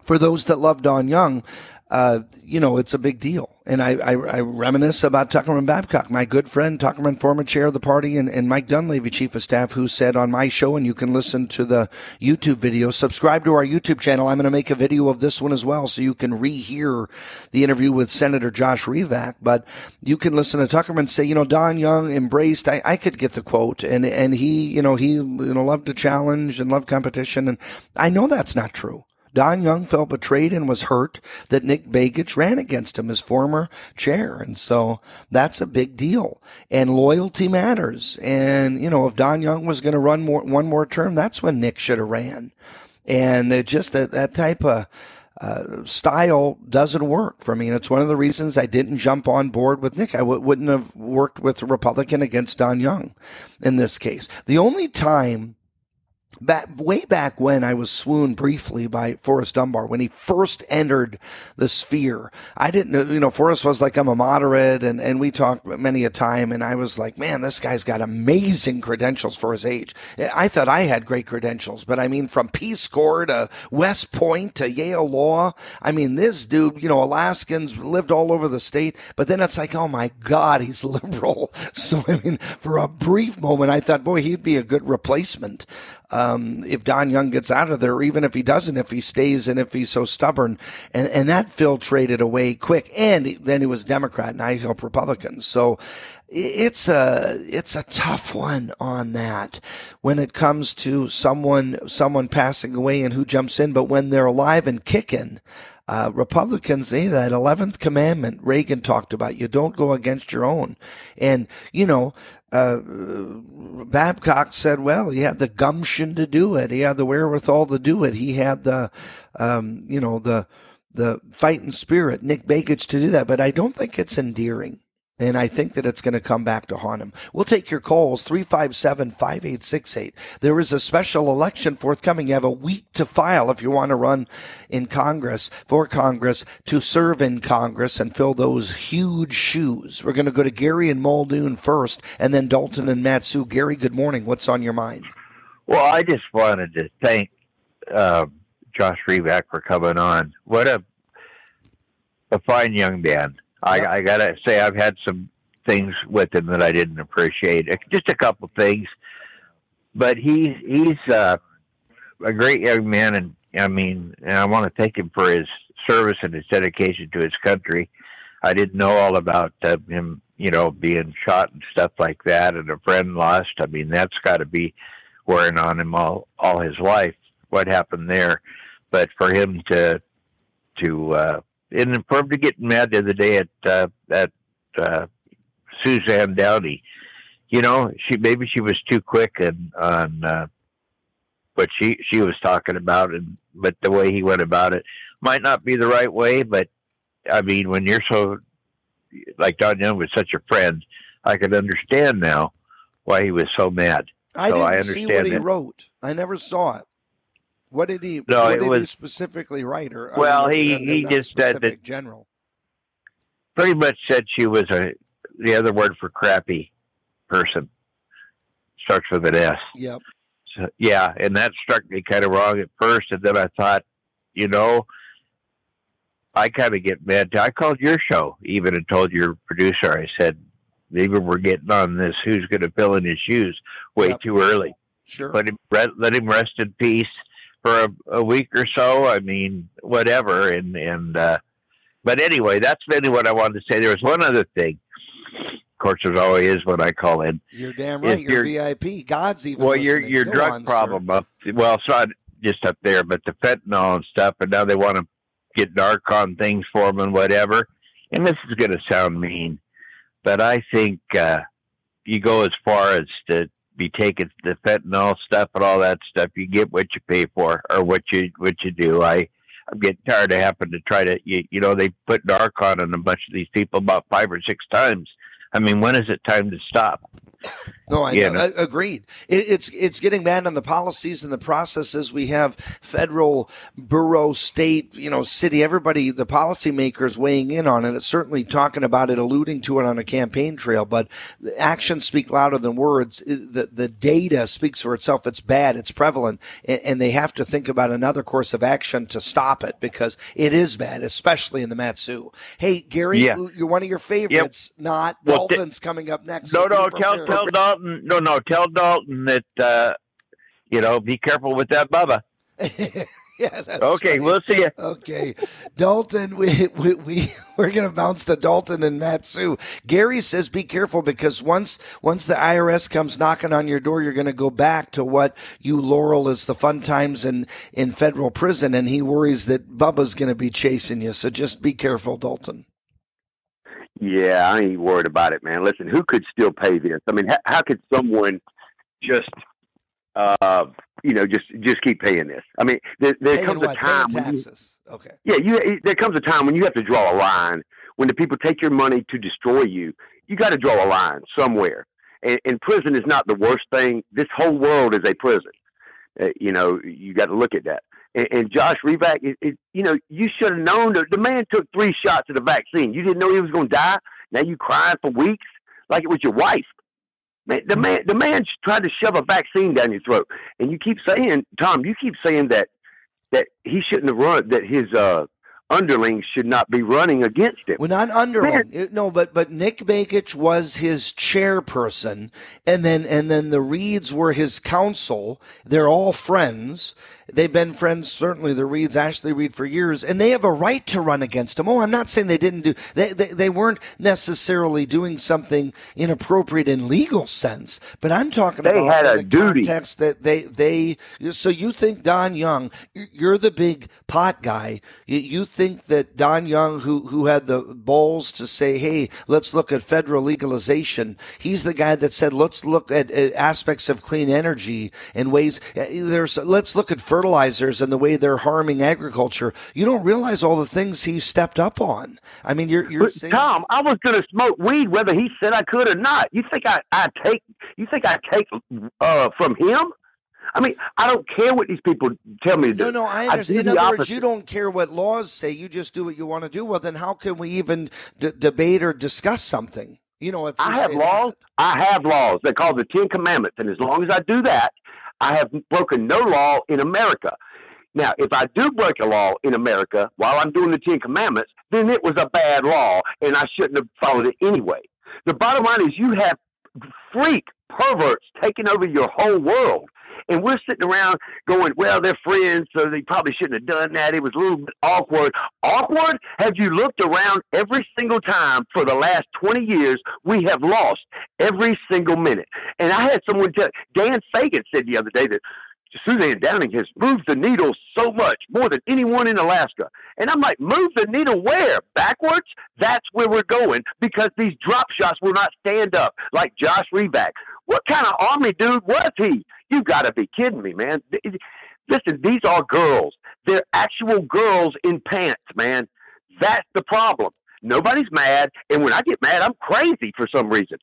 for those that love Don Young, uh, you know, it's a big deal. And I, I, I, reminisce about Tuckerman Babcock, my good friend, Tuckerman, former chair of the party, and, and Mike Dunleavy, chief of staff, who said on my show, and you can listen to the YouTube video, subscribe to our YouTube channel. I'm going to make a video of this one as well, so you can rehear the interview with Senator Josh Revak. But you can listen to Tuckerman say, you know, Don Young embraced, I, I could get the quote, and, and he, you know, he, you know, loved to challenge and loved competition. And I know that's not true. Don Young felt betrayed and was hurt that Nick Begich ran against him as former chair. And so that's a big deal. And loyalty matters. And, you know, if Don Young was going to run more, one more term, that's when Nick should have ran. And just that, that type of, uh, style doesn't work for me. And it's one of the reasons I didn't jump on board with Nick. I w- wouldn't have worked with a Republican against Don Young in this case. The only time back way back when I was swooned briefly by Forrest Dunbar when he first entered the sphere. I didn't know, you know, Forrest was like, I'm a moderate and, and we talked many a time and I was like, man, this guy's got amazing credentials for his age. I thought I had great credentials, but I mean, from Peace Corps to West Point to Yale Law. I mean, this dude, you know, Alaskans lived all over the state, but then it's like, oh my God, he's liberal. So, I mean, for a brief moment, I thought, boy, he'd be a good replacement um, if Don Young gets out of there, even if he doesn't, if he stays and if he's so stubborn. And, and that filtrated away quick. And then he was Democrat and I help Republicans. So it's a, it's a tough one on that when it comes to someone, someone passing away and who jumps in. But when they're alive and kicking, uh, Republicans, they, that 11th commandment Reagan talked about, you don't go against your own. And, you know, uh, Babcock said, well, he had the gumption to do it. He had the wherewithal to do it. He had the, um, you know, the, the fighting spirit, Nick Begich to do that. But I don't think it's endearing. And I think that it's going to come back to haunt him. We'll take your calls, 357-5868. There is a special election forthcoming. You have a week to file if you want to run in Congress, for Congress, to serve in Congress and fill those huge shoes. We're going to go to Gary and Muldoon first, and then Dalton and Mat-Su. Gary, good morning. What's on your mind? Well, I just wanted to thank uh, Josh Revak for coming on. What a a fine young man I, I gotta say I've had some things with him that I didn't appreciate. Just a couple things, but he's he's uh, a great young man, and I mean, and I want to thank him for his service and his dedication to his country. I didn't know all about uh, him, you know, being shot and stuff like that, and a friend lost. I mean, that's got to be wearing on him all all his life. What happened there, but for him to to uh, and for him to get mad the other day at uh, at uh, Suzanne Downing, you know, she maybe she was too quick and on uh, what she she was talking about, and but the way he went about it might not be the right way. But I mean, when you're so like Don Young was such a friend, I could understand now why he was so mad. I so didn't I see what he it. wrote. I never saw it. What did he? No, what it did he was- specifically write? Or Well, he he just said that general. pretty much said she was a the other word for crappy person starts with an S. Yep. So, yeah, and that struck me kind of wrong at first, and then I thought, you know, I kind of get mad. I called your show even and told your producer. I said, maybe we're getting on this. Who's going to fill in his shoes way Yep. too early? Sure. Let him re- let him rest in peace for a, a week or so. I mean, whatever. And and uh, but anyway, that's really what I wanted to say. There was one other thing. Of course, there's always is when I call in. You're damn right. You're, VIP. God's even. Well, your your drug on, sir. problem up. Well, it's not just up there, but the fentanyl and stuff. And now they want to get Narcan things for them and whatever. And this is going to sound mean, but I think uh, you go as far as to be taking the fentanyl stuff and all that stuff. You get what you pay for, or what you what you do. I I'm getting tired of having to try to you, you know they put Narcan on a bunch of these people about five or six times I mean, when is it time to stop? No, I Yeah, know. no. Agreed. It, it's it's getting bad on the policies and the processes. We have federal, borough, state, you know, city. Everybody, the policymakers weighing in on it. It's certainly talking about it, alluding to it on a campaign trail. But the actions speak louder than words. The the data speaks for itself. It's bad. It's prevalent, and, and they have to think about another course of action to stop it because it is bad, especially in the Mat-Su. Hey, Gary, Yeah. you're one of your favorites. Not Well, th- coming up next. No, so no, tell prepared. Dalton. No, no, tell Dalton that uh, you know be careful with that Bubba. yeah, that's okay. funny. We'll see you. Okay, Dalton, we we, we we're gonna bounce to Dalton and Mat-Su. Gary says be careful because once once the IRS comes knocking on your door, you're gonna go back to what you laurel as the fun times in in federal prison, and he worries that Bubba's gonna be chasing you. So just be careful, Dalton. Yeah, I ain't worried about it, man. Listen, who could still pay this? I mean, how, how could someone just, uh, you know, just just keep paying this? I mean, there, there Paying comes a time Paying when you, taxes. Okay. yeah, you there comes a time when you have to draw a line. When the people take your money to destroy you, you got to draw a line somewhere. And, and prison is not the worst thing. This whole world is a prison. Uh, you know, you got to look at that. And, and Josh Revak, it, it, you know, you should have known that the man took three shots of the vaccine. You didn't know he was going to die. Now you crying for weeks like it was your wife. Man, the man, the man tried to shove a vaccine down your throat, and you keep saying, Tom, you keep saying that that he shouldn't have run, that his uh, underlings should not be running against him. Well, not underling. It- no, but but Nick Begich was his chairperson, and then and then the Reeds were his counsel. They're all friends. They've been friends, certainly the Reeds, Ashley Reed, for years, and they have a right to run against him. Oh, I'm not saying they didn't do. They they, they weren't necessarily doing something inappropriate in legal sense, but I'm talking They about had a the duty. context that they they. So you think Don Young? You're the big pot guy. You, think that Don Young, who who had the balls to say, "Hey, let's look at federal legalization," he's the guy that said, "Let's look at, at aspects of clean energy and ways." There's let's look at fertilizers and the way they're harming agriculture. You don't realize all the things he stepped up on. I mean, you're you're saying. Tom, I was going to smoke weed whether he said I could or not. You think I, I take? You think I take uh, from him? I mean, I don't care what these people tell me to do. No, no, I understand. In the other words, you don't care what laws say. You just do what you want to do. Well, then how can we even d- debate or discuss something? You know, if you I have laws. I have laws. They're called the Ten Commandments, and as long as I do that, I have broken no law in America. Now, if I do break a law in America while I'm doing the Ten Commandments, then it was a bad law, and I shouldn't have followed it anyway. The bottom line is you have freak perverts taking over your whole world. And we're sitting around going, well, they're friends, so they probably shouldn't have done that. It was a little bit awkward. Awkward? Have you looked around every single time for the last 20 years? We have lost every single minute. And I had someone tell, Dan Fagan said the other day that Suzanne Downing has moved the needle so much, more than anyone in Alaska. And I'm like, move the needle where? Backwards? That's where we're going because these drop shots will not stand up like Josh Revak. What kind of army dude was he? You got to be kidding me, man. Listen, these are girls. They're actual girls in pants, man. That's the problem. Nobody's mad, and when I get mad, I'm crazy for some reason.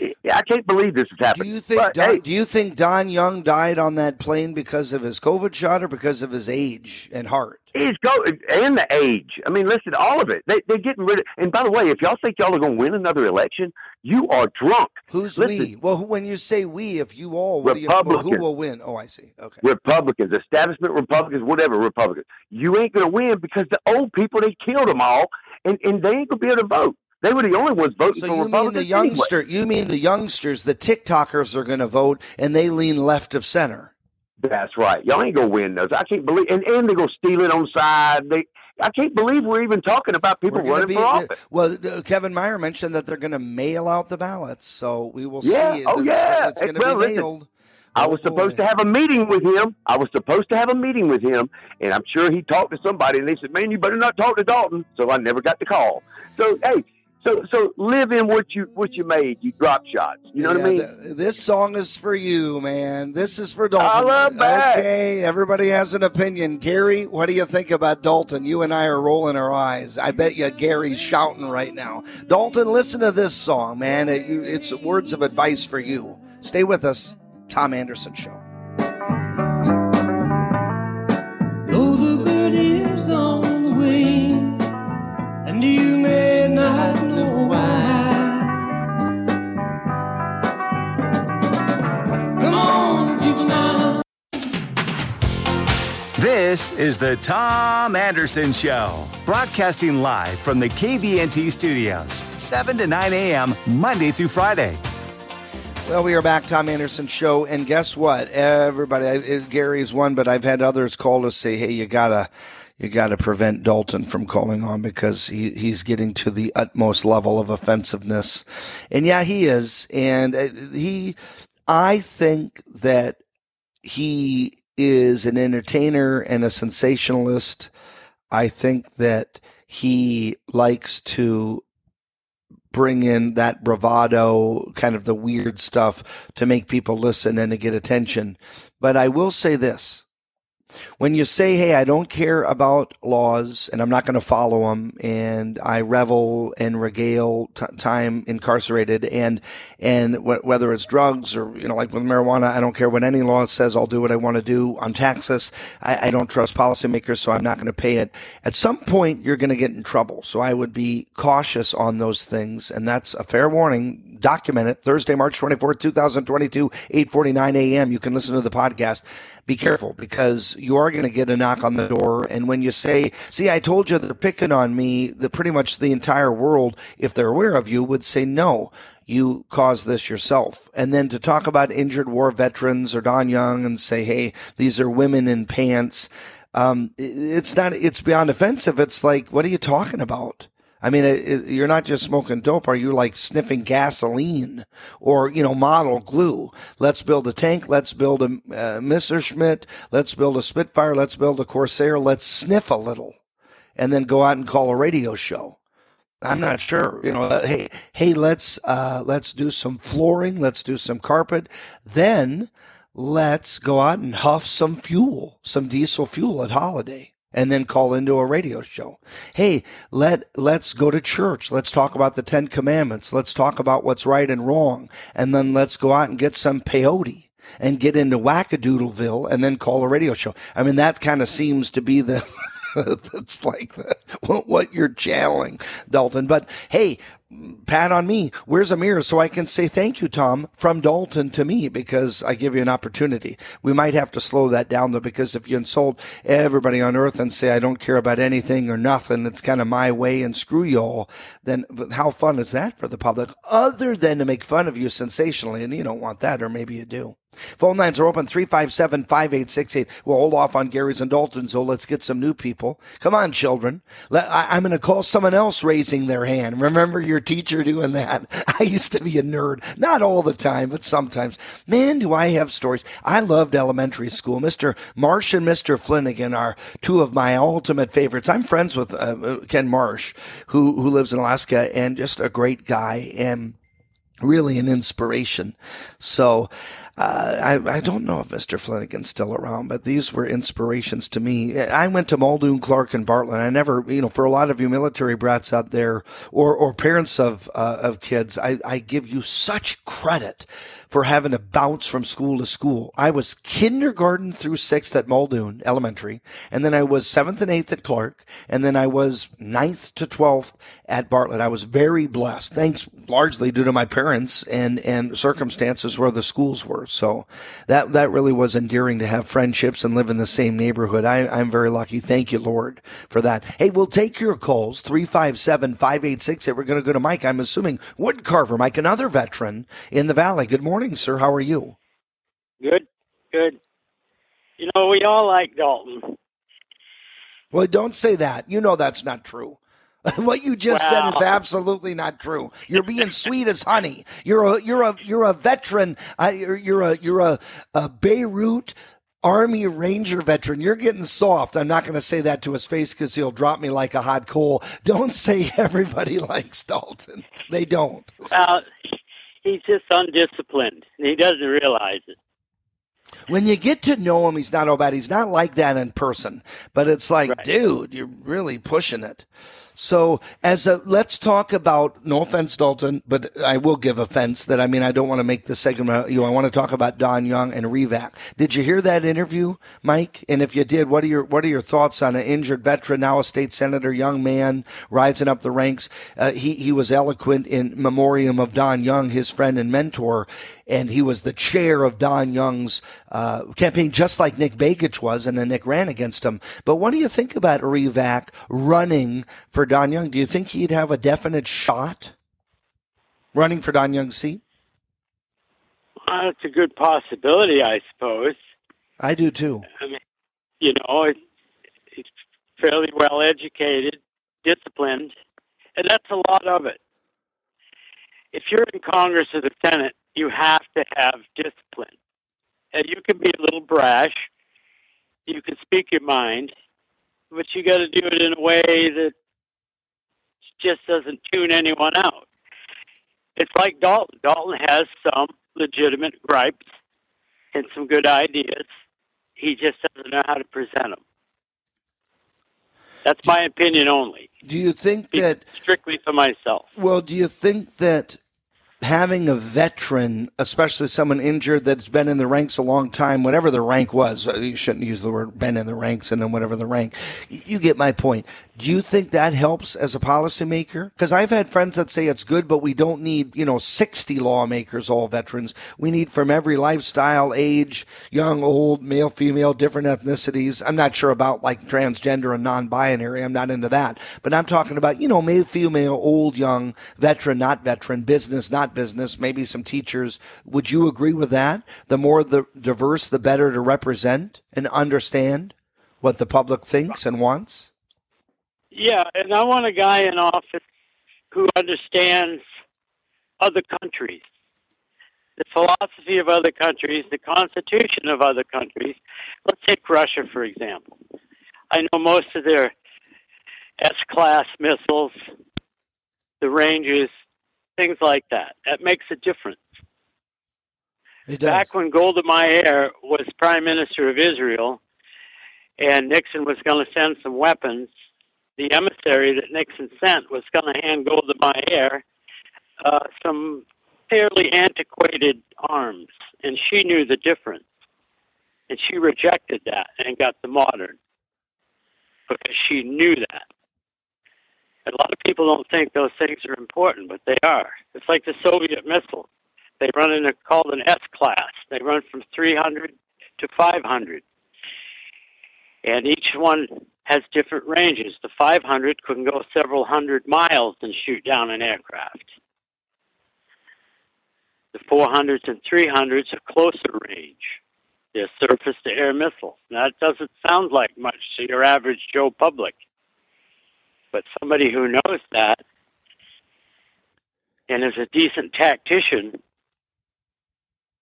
I can't believe this is happening. Do you think But, Don, hey, do you think Don Young died on that plane because of his COVID shot or because of his age and heart? He's go and the age. I mean, listen, all of it. They, they're getting rid of. And by the way, if y'all think y'all are going to win another election, you are drunk. Who's Listen, we? Well, who- when you say we, if you all, what do you, well, who will win? Oh, I see. Okay. Republicans, establishment Republicans, whatever Republicans. You ain't going to win because the old people they killed them all, and, and they ain't going to be able to vote. They were the only ones voting So for you mean the youngster? You mean the youngsters? The TikTokers are going to vote, and they lean left of center. That's right. Y'all ain't gonna win those. I can't believe, and, and they're gonna steal it on side. They, I can't believe we're even talking about people running be- for office. Well, uh, Kevin Meyer mentioned that they're going to mail out the ballots, so we will Yeah. see. Oh, It's- yeah. It's going to Well, be listen, mailed. I Oh, was supposed boy. to have a meeting with him. I was supposed to have a meeting with him, and I'm sure he talked to somebody, and they said, "Man, you better not talk to Dalton." So I never got the call. So hey, So so live in what you what you made. You drop shots. You know what I mean? th- this song is for you, man. This is for Dalton. I love that. Okay, everybody has an opinion. Gary, what do you think about Dalton? You and I are rolling our eyes. I bet you Gary's shouting right now. Dalton, listen to this song, man. It, it's words of advice for you. Stay with us. Tom Anderson Show. Though the bird is on the wing, and you This is the Tom Anderson Show, broadcasting live from the KVNT studios, 7 to 9 a.m., Monday through Friday. Well, we are back, Tom Anderson Show, and guess what? Everybody, Gary's one, but I've had others call to say, "Hey, you gotta, you gotta prevent Dalton from calling on because he he's getting to the utmost level of offensiveness." And yeah, he is, and uh, he, I think that he is an entertainer and a sensationalist. I think that he likes to bring in that bravado, kind of the weird stuff to make people listen and to get attention. But I will say this. When you say, Hey, I don't care about laws and I'm not going to follow them and I revel and regale t- time incarcerated and, and wh- whether it's drugs or, you know, like with marijuana, I don't care what any law says. I'll do what I want to do on taxes. I, I don't trust policymakers, so I'm not going to pay it. At some point, you're going to get in trouble. So I would be cautious on those things. And that's a fair warning. Document it. Thursday, March 24th, 2022, 849 a.m. You can listen to the podcast. Be careful because you are going to get a knock on the door. And when you say, see, I told you they're picking on me, the pretty much the entire world, if they're aware of you, would say no you caused this yourself. And then to talk about injured war veterans or Don Young and say, hey, these are women in pants. Um, it's not, it's beyond offensive. It's like, what are you talking about? I mean, it, it- you're not just smoking dope. Are you like sniffing gasoline or, you know, model glue? Let's build a tank. Let's build a uh, Messerschmitt. Let's build a Spitfire. Let's build a Corsair. Let's sniff a little and then go out and call a radio show. I'm not sure. You know, uh, hey, hey, let's uh, let's do some flooring. Let's do some carpet. Then let's go out and huff some fuel, some diesel fuel at Holiday, and then call into a radio show. Hey, let let's go to church. Let's talk about the Ten Commandments. Let's talk about what's right and wrong, and then let's go out and get some peyote and get into Wackadoodleville, and then call a radio show. I mean, that kind of seems to be the. That's like the, what, what you're channeling, Dalton. But hey, pat on me. Where's a mirror so I can say thank you, Tom, from Dalton to me because I give you an opportunity. We might have to slow that down though, because if you insult everybody on earth and say I don't care about anything or nothing, it's kind of my way and screw you all, then how fun is that for the public other than to make fun of you sensationally? And you don't want that, or maybe you do. Phone lines are open 357 5868. We'll hold off on Gary's and Dalton's, so let's get some new people. Come on, children. Let, I, I'm going to call someone else raising their hand. Remember your teacher doing that? I used to be a nerd. Not all the time, but sometimes. Man, do I have stories. I loved elementary school. Mr. Marsh and Mr. Flanagan are two of my ultimate favorites. I'm friends with uh, Ken Marsh, who, who lives in Alaska and just a great guy and really an inspiration. So, uh, I, I don't know if Mr. Flanagan's still around, but these were inspirations to me. I went to Muldoon, Clark, and Bartlett. I never, you know, for a lot of you military brats out there or, or parents of, uh, of kids, I, I give you such credit for having to bounce from school to school. I was kindergarten through sixth at Muldoon Elementary, and then I was seventh and eighth at Clark, and then I was ninth to twelfth at Bartlett. I was very blessed, thanks largely due to my parents and and circumstances where the schools were. So that that really was endearing to have friendships and live in the same neighborhood. I, I'm very lucky. Thank you, Lord, for that. Hey, we'll take your calls 357 586. We're going to go to Mike. I'm assuming Woodcarver, Mike, another veteran in the Valley. Good morning, sir. How are you? Good, good. You know, we all like Dalton. Well, don't say that. You know that's not true. what you just said is absolutely not true. You're being sweet as honey. You're a you're a you're a veteran. Uh, you're, you're a you're a, a Beirut Army Ranger veteran. You're getting soft. I'm not going to say that to his face because he'll drop me like a hot coal. Don't say everybody likes Dalton. They don't. Well, he's just undisciplined. He doesn't realize it. When you get to know him, he's not all bad. He's not like that in person, but it's like, dude, you're really pushing it. So as a, let's talk about, no offense, Dalton, but I will give offense that, I mean, I don't want to make the segment you. I want to talk about Don Young and Revak. Did you hear that interview, Mike? And if you did, what are your, what are your thoughts on an injured veteran, now a state senator, young man, rising up the ranks? Uh, he, he was eloquent in memoriam of Don Young, his friend and mentor and he was the chair of Don Young's uh, campaign, just like Nick Begich was, and then Nick ran against him. But what do you think about Revak running for Don Young? Do you think he'd have a definite shot running for Don Young's seat? Uh, it's a good possibility, I suppose. I do too. I mean, you know, he's fairly well educated, disciplined, and that's a lot of it. If you're in Congress or the Senate, you have to have discipline. And you can be a little brash, you can speak your mind, but you got to do it in a way that just doesn't tune anyone out. It's like Dalton. Dalton has some legitimate gripes and some good ideas. He just doesn't know how to present them. That's my opinion only. Do you think that strictly for myself? Well, do you think that having a veteran, especially someone injured that's been in the ranks a long time, whatever the rank was, uh, you shouldn't use the word been in the ranks and then whatever the rank. You get my point. Do you think that helps as a policymaker? Because I've had friends that say it's good, but we don't need, you know, 60 lawmakers, all veterans. We need from every lifestyle, age, young, old, male, female, different ethnicities. I'm not sure about like transgender and non-binary. I'm not into that. But I'm talking about, you know, male, female, old, young, veteran, not veteran, business, not business, maybe some teachers. Would you agree with that? The more the diverse, the better to represent and understand what the public thinks and wants? Yeah, and I want a guy in office who understands other countries, the philosophy of other countries, the constitution of other countries. Let's take Russia, for example. I know most of their S class missiles, the ranges, things like that. That makes a difference. Back when Golda Meir was Prime Minister of Israel and Nixon was going to send some weapons, the emissary that Nixon sent was going to hand Golda uh, some fairly antiquated arms, and she knew the difference. And she rejected that and got the modern because she knew that. A lot of people don't think those things are important, but they are. It's like the Soviet missiles. They run in a called an S class. They run from 300 to 500, and each one has different ranges. The 500 can go several hundred miles and shoot down an aircraft. The 400s and 300s are closer range. They're surface to air missiles. Now, that doesn't sound like much to your average Joe public. But somebody who knows that and is a decent tactician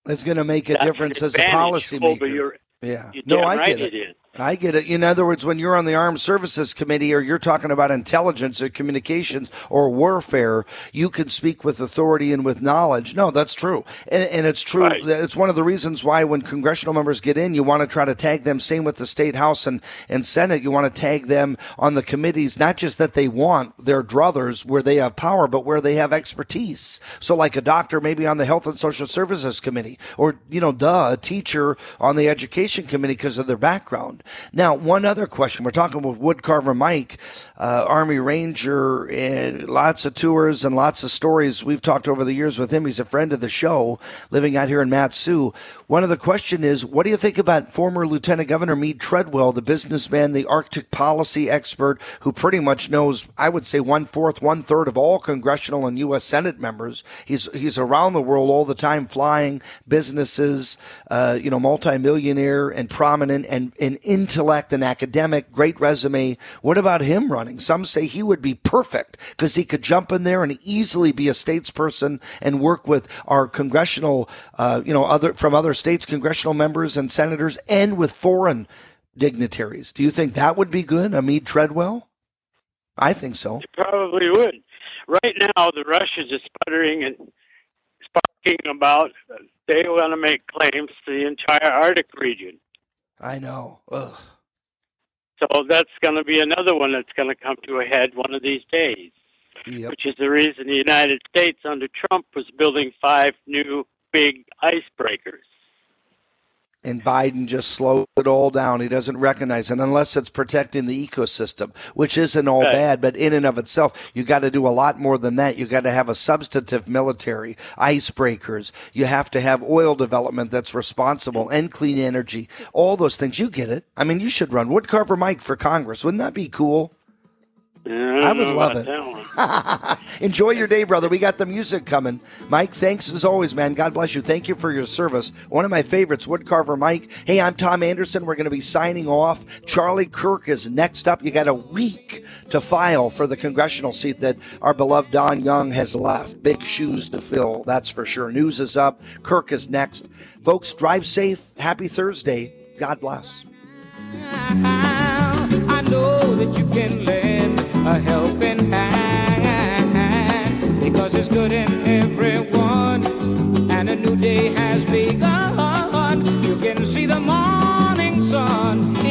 It's going to make a difference as a policymaker. your- Yeah. No, I right get it it. I get it. In other words, when you're on the Armed Services Committee or you're talking about intelligence or communications or warfare, you can speak with authority and with knowledge. No, that's true. And, and it's true. It's one of the reasons why when congressional members get in, you want to try to tag them. Same with the state house and, and Senate. You want to tag them on the committees, not just that they want their druthers where they have power, but where they have expertise. So like a doctor maybe on the Health and Social Services Committee or, you know, duh, a teacher on the Education Committee because of their background. Now, one other question. We're talking with Woodcarver Mike, uh, Army Ranger, and lots of tours and lots of stories. We've talked over the years with him. He's a friend of the show, living out here in Mat-Su. One of the question is, what do you think about former Lieutenant Governor Mead Treadwell, the businessman, the Arctic policy expert, who pretty much knows, I would say, one fourth, one third of all congressional and U.S. Senate members. He's he's around the world all the time, flying businesses, uh, you know, multimillionaire and prominent and, and intellect and academic, great resume. What about him running? Some say he would be perfect because he could jump in there and easily be a statesperson and work with our congressional, uh, you know, other from other states, congressional members and senators, and with foreign dignitaries. Do you think that would be good, Mead Treadwell? I think so. It probably would. Right now, the Russians are sputtering and sparking about they want to make claims to the entire Arctic region. I know. Ugh. So that's going to be another one that's going to come to a head one of these days. Yep. Which is the reason the United States under Trump was building five new big icebreakers. And Biden just slowed it all down. He doesn't recognize it unless it's protecting the ecosystem, which isn't all Right. bad, but in and of itself, you got to do a lot more than that. You got to have a substantive military, icebreakers. You have to have oil development that's responsible and clean energy. All those things. You get it. I mean, you should run Woodcarver Mike for Congress. Wouldn't that be cool? Yeah, I don't would love it. Enjoy your day, brother. We got the music coming. Mike, thanks as always, man. God bless you. Thank you for your service. One of my favorites, Woodcarver Mike. Hey, I'm Tom Anderson. We're going to be signing off. Charlie Kirk is next up. You got a week to file for the congressional seat that our beloved Don Young has left. Big shoes to fill, that's for sure. News is up. Kirk is next. Folks, drive safe. Happy Thursday. God bless. I know that you can lend a helping hand because there's good in everyone, and a new day has begun. You can see the morning sun.